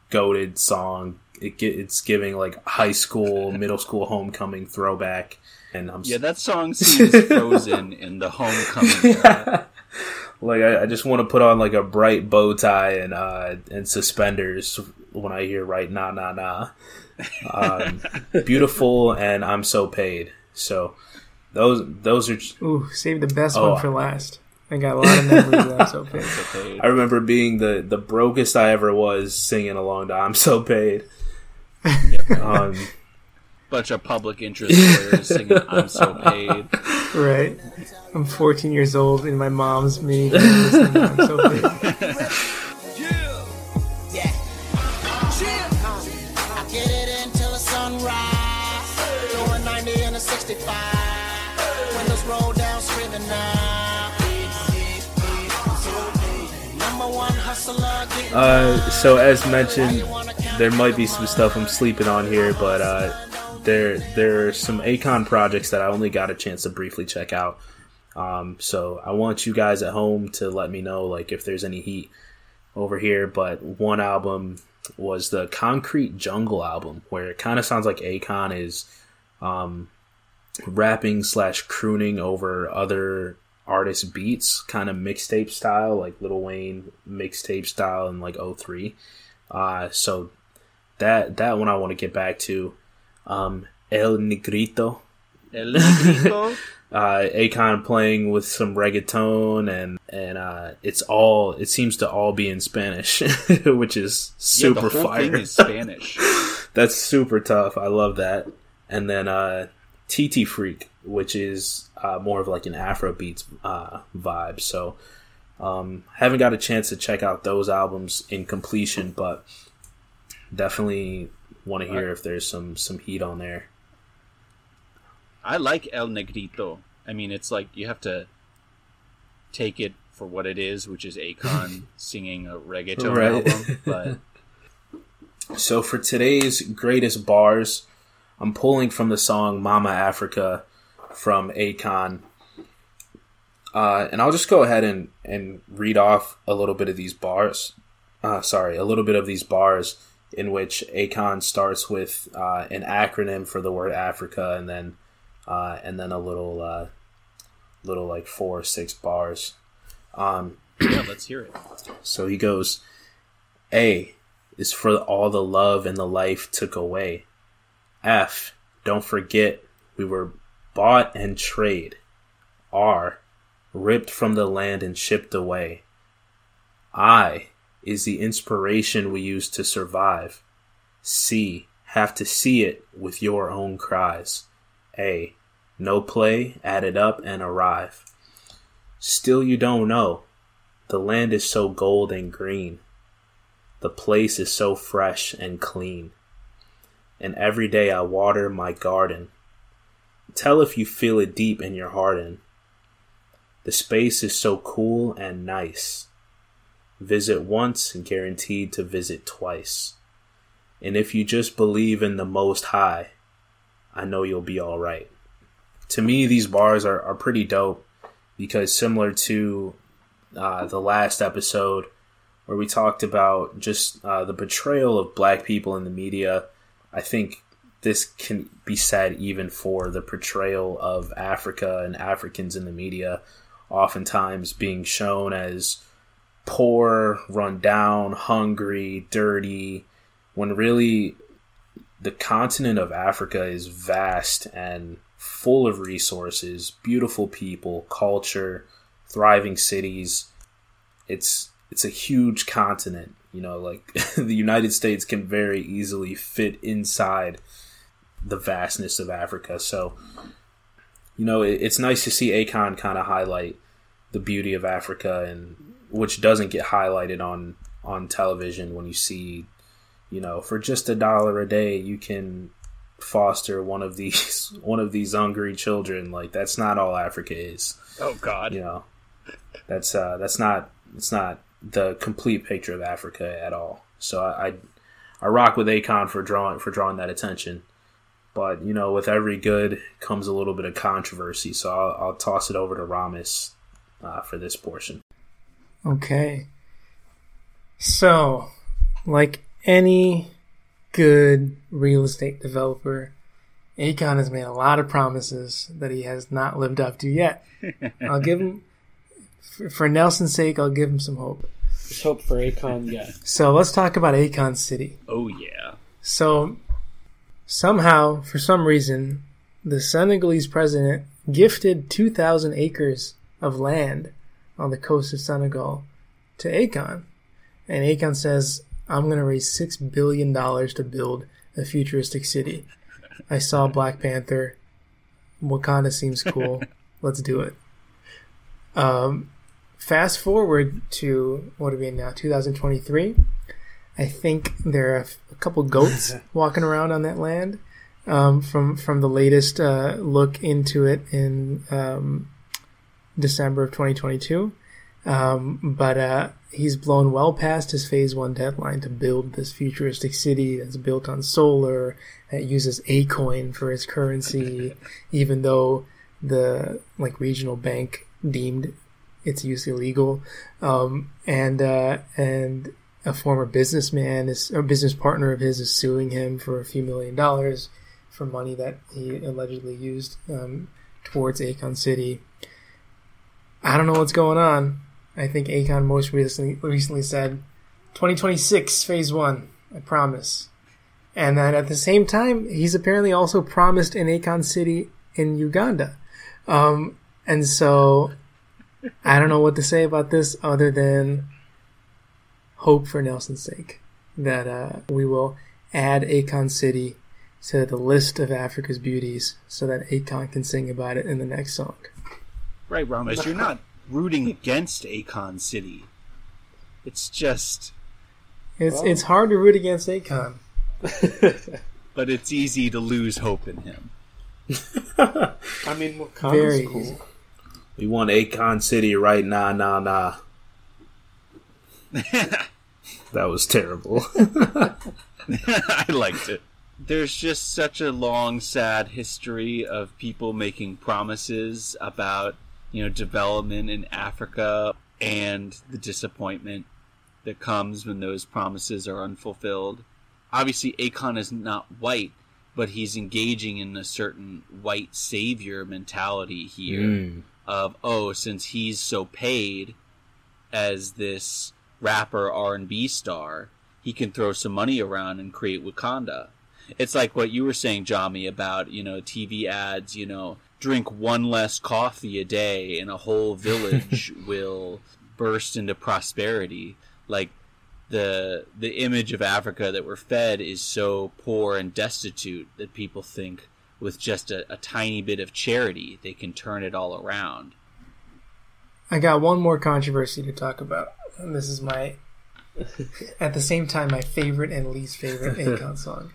goaded song. It get, it's giving like high school, middle school homecoming throwback, and I'm Yeah, that song seems frozen in the homecoming. like I, I just want to put on like a bright bow tie and uh and suspenders when I hear right nah nah nah. Um, beautiful and I'm so paid. So those those are. Ooh, save the best Oh. one for last. I got a lot of memories of that. So paid. I remember being the the brokest I ever was singing along to "I'm So Paid." um, Bunch of public interest lawyers singing "I'm so paid." Right. I'm 14 years old in my mom's mini. listening I'm so paid. Uh, so as mentioned, there might be some stuff I'm sleeping on here, but uh, there there are some Akon projects that I only got a chance to briefly check out. Um, so I want you guys at home to let me know like if there's any heat over here. But one album was the Concrete Jungle album, where it kind of sounds like Akon is um, rapping slash crooning over other artists' beats, kind of mixtape style, like Lil Wayne mixtape style in like 03. Uh, so that that one I want to get back to. Um, El Negreeto. El Negreeto? uh, Akon playing with some reggaeton and and uh, it's all it seems to all be in Spanish, which is super yeah, the whole fire. thing is Spanish. That's super tough. I love that. And then uh, TT Freak, which is uh, more of like an Afrobeats uh, vibe. So um, haven't got a chance to check out those albums in completion, but definitely want to hear if there's some some heat on there. I like El Negreeto. I mean, it's like you have to take it for what it is, which is Akon singing a reggaeton Right. album. But So for today's greatest bars, I'm pulling from the song Mama Africa from Akon. Uh, and I'll just go ahead and, and read off a little bit of these bars. Uh, sorry, a little bit of these bars in which Akon starts with uh, an acronym for the word Africa and then uh, and then a little uh, little like four or six bars. Um, yeah, let's hear it. so he goes, A is for all the love and the life took away. F, don't forget we were bought and trade. R, ripped from the land and shipped away. I is the inspiration we use to survive. C, have to see it with your own cries. A, no play, add it up and arrive. Still you don't know. The land is so gold and green. The place is so fresh and clean. And every day I water my garden. Tell if you feel it deep in your heart. In. The space is so cool and nice. Visit once and guaranteed to visit twice. And if you just believe in the Most High, I know you'll be alright. To me, these bars are, are pretty dope because similar to uh, the last episode where we talked about just uh, the betrayal of black people in the media, I think this can be said even for the portrayal of Africa and Africans in the media, oftentimes being shown as poor, run down, hungry, dirty, when really the continent of Africa is vast and full of resources, beautiful people, culture, thriving cities. It's it's a huge continent. You know, like the United States can very easily fit inside the vastness of Africa. So, you know, it, it's nice to see Akon kind of highlight the beauty of Africa, and which doesn't get highlighted on on television when you see, you know, for just a dollar a day you can foster one of these one of these hungry children. Like that's not all Africa is. Oh God, you know, that's uh, that's not it's not the complete picture of Africa at all. So I, I, I rock with Akon for drawing for drawing that attention. But you know, with every good comes a little bit of controversy. So I'll, I'll toss it over to Ramis uh, for this portion. Okay. So, like any good real estate developer, Akon has made a lot of promises that he has not lived up to yet. I'll give him, for, for Nelson's sake, I'll give him some hope. There's hope for Akon, yeah. So let's talk about Akon City. Oh yeah. So somehow, for some reason, the Senegalese president gifted 2,000 acres of land on the coast of Senegal to Akon. And Akon says, I'm going to raise $6 billion to build a futuristic city. I saw Black Panther. Wakanda seems cool. Let's do it. Um, fast forward to what are we in now? 2023. I think there are a couple goats walking around on that land um, from from the latest uh, look into it in um, December of 2022. Um, but uh, he's blown well past his phase one deadline to build this futuristic city that's built on solar that uses Akoin for its currency, even though the like regional bank deemed its use illegal. Um, and uh, and a former businessman is a business partner of his is suing him for a few million dollars for money that he allegedly used um, towards Akon City. I don't know what's going on. I think Akon most recently recently said 2026 phase 1, I promise. And then at the same time, he's apparently also promised an Akon City in Uganda. Um, and so I don't know what to say about this other than hope for Nelson's sake that uh, we will add Akon City to the list of Africa's beauties so that Akon can sing about it in the next song. Right, Ramis, you're not rooting against Akon City. It's just It's well, it's hard to root against Akon. but it's easy to lose hope in him. I mean, Wakanda's cool. Easy. We want Akon City right now, nah, nah. that was terrible. I liked it. There's just such a long, sad history of people making promises about, you know, development in Africa and the disappointment that comes when those promises are unfulfilled. Obviously, Akon is not white, but he's engaging in a certain white savior mentality here mm. of, oh, since he's so paid as this rapper R&B star, he can throw some money around and create Wakanda. It's like what you were saying, Jomi, about, you know, TV ads, you know, drink one less coffee a day and a whole village will burst into prosperity. Like the the image of Africa that we're fed is so poor and destitute that people think with just a, a tiny bit of charity they can turn it all around. I got one more controversy to talk about and this is my at the same time my favorite and least favorite Akon song.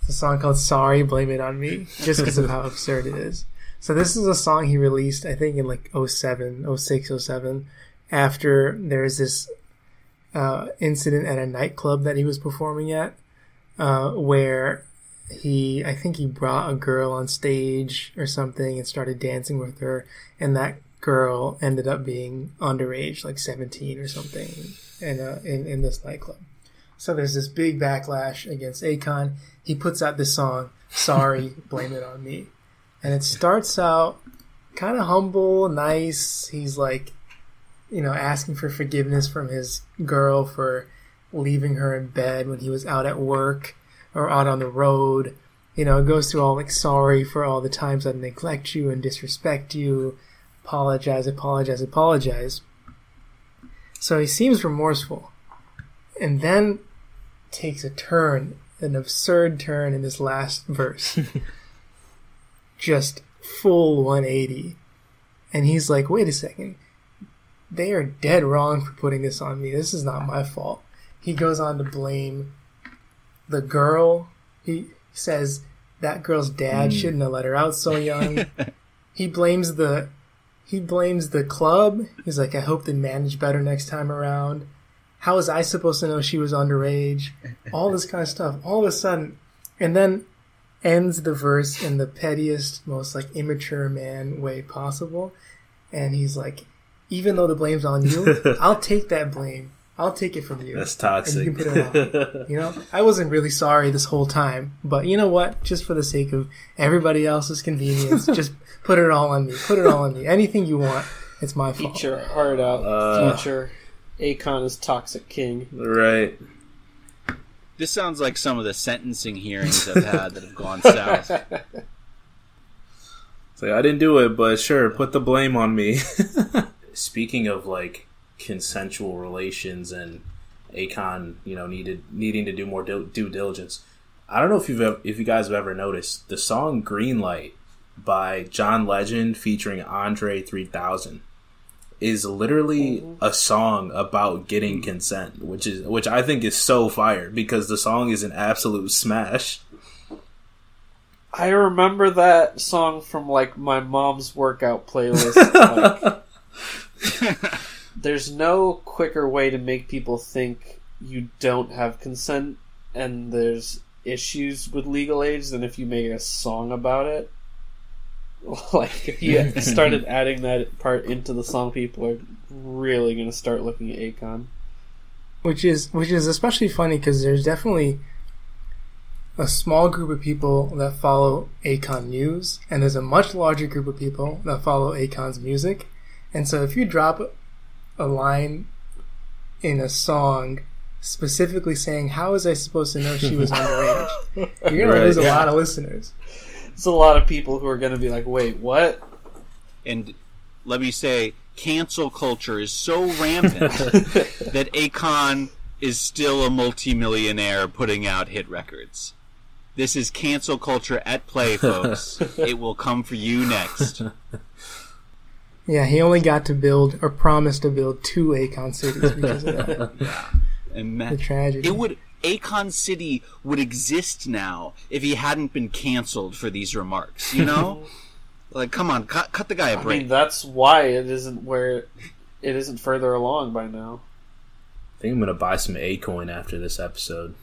It's a song called "Sorry, Blame It on Me," just because of how absurd it is. So this is a song he released, I think, in like 07, 06, 07, after there's this uh, incident at a nightclub that he was performing at, uh, where he, I think he brought a girl on stage or something and started dancing with her, and that girl ended up being underage, like 17 or something, in, uh, in, in this nightclub. So there's this big backlash against Akon. He puts out this song, Sorry, Blame It On Me. And it starts out kind of humble, nice. He's like, you know, asking for forgiveness from his girl for leaving her in bed when he was out at work or out on the road. you know, it goes through all like sorry for all the times I neglect you and disrespect you, apologize, apologize, apologize. So he seems remorseful, and then takes a turn, an absurd turn in this last verse, just full 180, and he's like, "Wait a second, they are dead wrong for putting this on me. This is not my fault." He goes on to blame the girl. He says that girl's dad Mm. shouldn't have let her out so young. he blames the he blames the club. He's like, I hope they manage better next time around. How was I supposed to know she was underage? All this kind of stuff. All of a sudden, and then ends the verse in the pettiest, most like immature man way possible. And he's like, even though the blame's on you, I'll take that blame. I'll take it from you. That's toxic. And you can put it on. you know, I wasn't really sorry this whole time, but you know what? Just for the sake of everybody else's convenience, just put it all on me. Put it all on me. Anything you want, it's my fault. Eat your heart out, Uh. future. Akon is toxic king. Right. This sounds like some of the sentencing hearings I've had that have gone south. It's like I didn't do it, but sure, put the blame on me. Speaking of like consensual relations and Akon, you know, needed needing to do more due, due diligence. I don't know if you've ever, if you guys have ever noticed the song "Green Light" by John Legend featuring Andre 3000 is literally mm-hmm. a song about getting consent, which is which I think is so fire because the song is an absolute smash. I remember that song from like my mom's workout playlist. like, there's no quicker way to make people think you don't have consent and there's issues with legal age than if you make a song about it. Like if you started adding that part into the song, people are really going to start looking at Akon. which is which is especially funny because there's definitely a small group of people that follow Akon news, and there's a much larger group of people that follow Akon's music. And so, if you drop a line in a song specifically saying, "How was I supposed to know she was underage?" you're gonna Right, lose a yeah. lot of listeners. It's a lot of people who are going to be like, "Wait, what?" And let me say, cancel culture is so rampant that Akon is still a multimillionaire putting out hit records. This is cancel culture at play, folks. it will come for you next. Yeah, he only got to build or promised to build two Akon cities because of that. yeah. And The tragedy. It would Akon City would exist now if he hadn't been canceled for these remarks. You know, like come on, cut, cut the guy a I break. I mean, that's why it isn't where it isn't further along by now. I think I'm gonna buy some Akoin after this episode.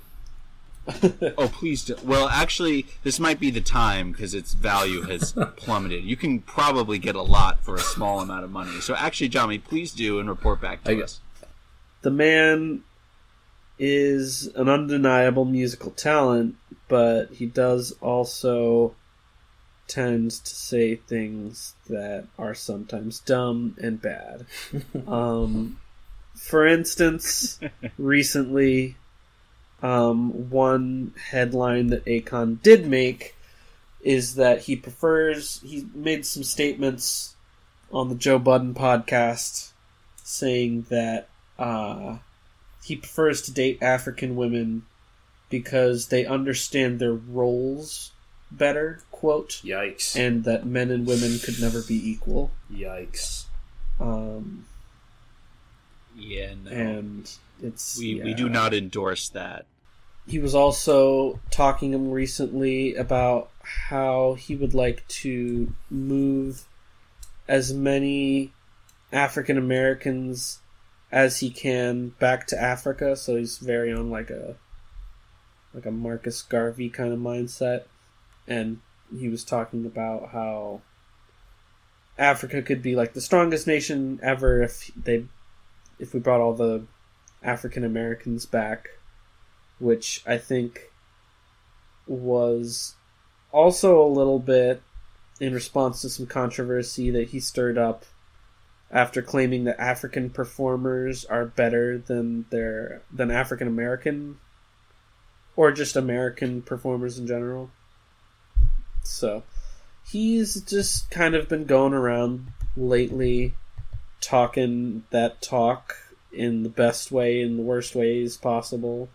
oh, please do. Well, actually, this might be the time because its value has plummeted. You can probably get a lot for a small amount of money. So, actually, Jomi, please do and report back to us. The man is an undeniable musical talent, but he does also tend to say things that are sometimes dumb and bad. um, for instance, recently, um, one headline that Akon did make is that he prefers. He made some statements on the Joe Budden podcast saying that uh, he prefers to date African women because they understand their roles better. Quote. Yikes. And that men and women could never be equal. Yikes. Um, Yeah, no. and it's we, we do not endorse that. He was also talking recently about how he would like to move as many African Americans as he can back to Africa. So he's very on like a like a Marcus Garvey kind of mindset, and he was talking about how Africa could be like the strongest nation ever if they if we brought all the African Americans back, which I think was also a little bit in response to some controversy that he stirred up after claiming that African performers are better than their than African American or just American performers in general. So he's just kind of been going around lately talking that talk in the best way and the worst ways possible.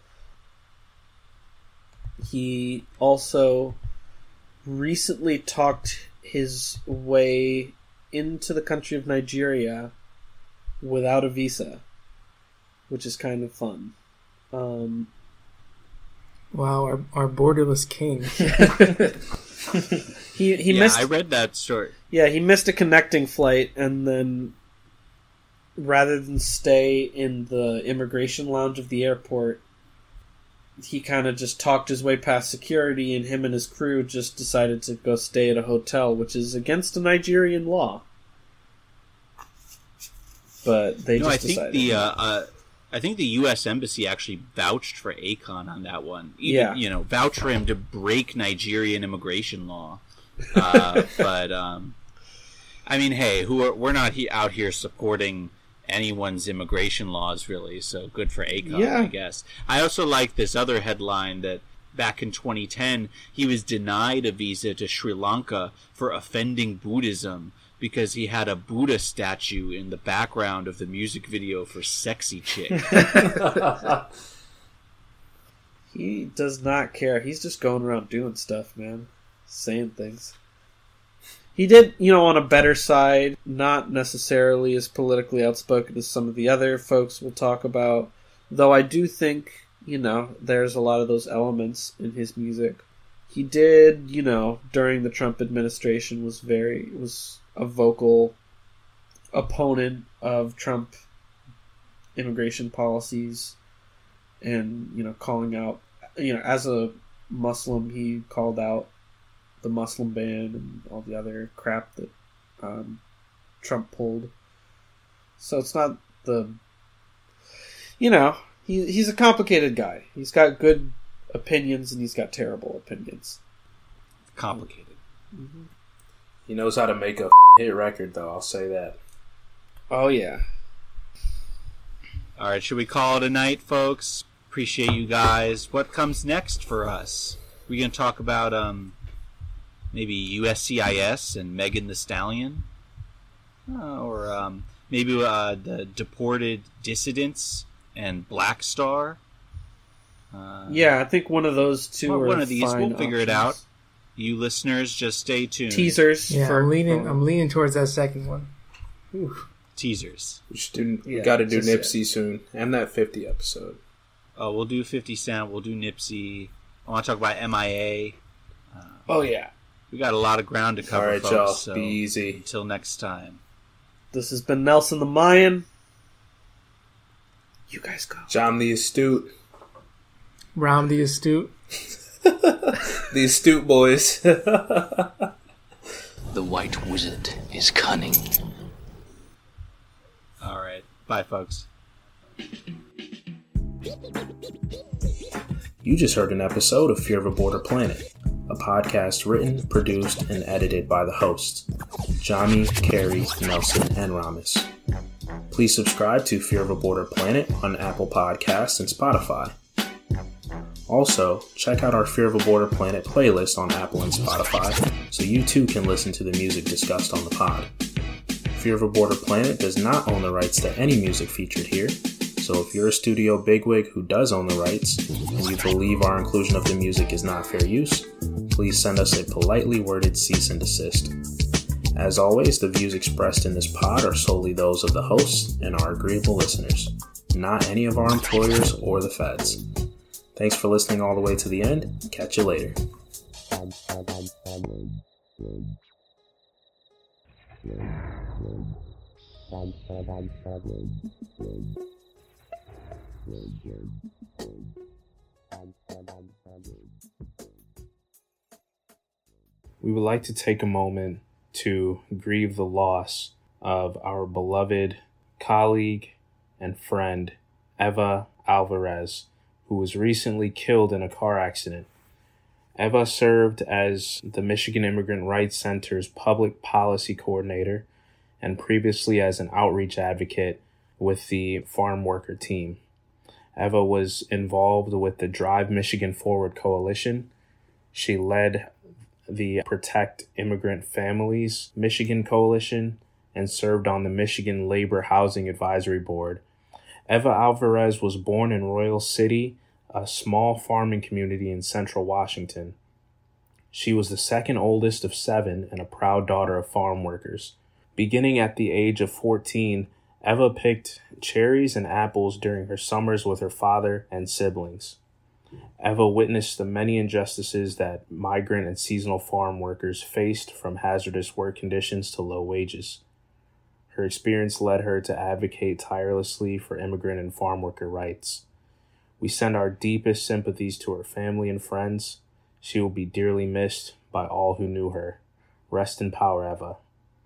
He also recently talked his way into the country of Nigeria without a visa, which is kind of fun. Um, Wow, our, our borderless king. he he yeah, missed I read that story. Yeah, he missed a connecting flight, and then rather than stay in the immigration lounge of the airport, he kind of just talked his way past security, and him and his crew just decided to go stay at a hotel, which is against the Nigerian law. But they no, just I think decided. the uh, uh, I think the U.S. embassy actually vouched for Akon on that one. Even, Yeah. you know, vouched for him to break Nigerian immigration law. Uh, but um, I mean, hey, who are, we're not he, out here supporting anyone's immigration laws, really. So good for Akon, Yeah. I guess. I also like this other headline that back in 2010 he was denied a visa to Sri Lanka for offending Buddhism because he had a Buddha statue in the background of the music video for Sexy Chick. he does not care. He's just going around doing stuff, man. Saying things. He did, you know, on a better side, not necessarily as politically outspoken as some of the other folks we'll talk about. Though I do think, you know, there's a lot of those elements in his music. He did, you know, during the Trump administration was very was a vocal opponent of Trump immigration policies and you know calling out you know as a muslim he called out the muslim ban and all the other crap that um, trump pulled so it's not the you know he, he's a complicated guy he's got good opinions and he's got terrible opinions Complicated. He knows how to make a hit record, though. I'll say that. oh yeah All right, should we call it a night, folks? Appreciate you guys. What comes next for us? We gonna talk about um maybe USCIS and Megan Thee Stallion, Uh, or um, maybe uh, the deported dissidents and Black Star. Uh, yeah i think one of those two one, are one of these. fine We'll figure it out. You listeners, just stay tuned. teasers Yeah, for I'm leaning. I'm leaning towards that second one. Teasers. We should do. we Yeah, got to do just Nipsey soon, and that 50 episode. Oh, we'll do Fifty Cent. We'll do Nipsey. I want to talk about MIA. oh yeah We got a lot of ground to cover, All right, folks. y'all. so Be easy. Until next time. this has been nelson the mayan you guys go John the Astute. Ram the astute. The Astute Boys. The White Wizard is cunning. All right. Bye, folks. You just heard an episode of Fear of a Border Planet, a podcast written, produced, and edited by the hosts, Jomi, Kerry, Nelson, and Ramis. Please subscribe to Fear of a Border Planet on Apple Podcasts and Spotify. Also, check out our Fear of a Border Planet playlist on Apple and Spotify so you too can listen to the music discussed on the pod. Fear of a Border Planet does not own the rights to any music featured here, so if you're a studio bigwig who does own the rights and you believe our inclusion of the music is not fair use, please send us a politely worded cease and desist. As always, the views expressed in this pod are solely those of the hosts and our agreeable listeners, not any of our employers or the feds. Thanks for listening all the way to the end. Catch you later. We would like to take a moment to grieve the loss of our beloved colleague and friend, Eva Alvarez, who was recently killed in a car accident. Eva served as the Michigan Immigrant Rights Center's public policy coordinator and previously as an outreach advocate with the farm worker team. Eva was involved with the Drive Michigan Forward Coalition. She led the Protect Immigrant Families Michigan Coalition and served on the Michigan Labor Housing Advisory Board. Eva Alvarez was born in Royal City, a small farming community in central Washington. She was the second oldest of seven and a proud daughter of farm workers. Beginning at the age of 14, Eva picked cherries and apples during her summers with her father and siblings. Eva witnessed the many injustices that migrant and seasonal farm workers faced from hazardous work conditions to low wages. Her experience led her to advocate tirelessly for immigrant and farm worker rights. We send our deepest sympathies to her family and friends. She will be dearly missed by all who knew her. Rest in power, Eva.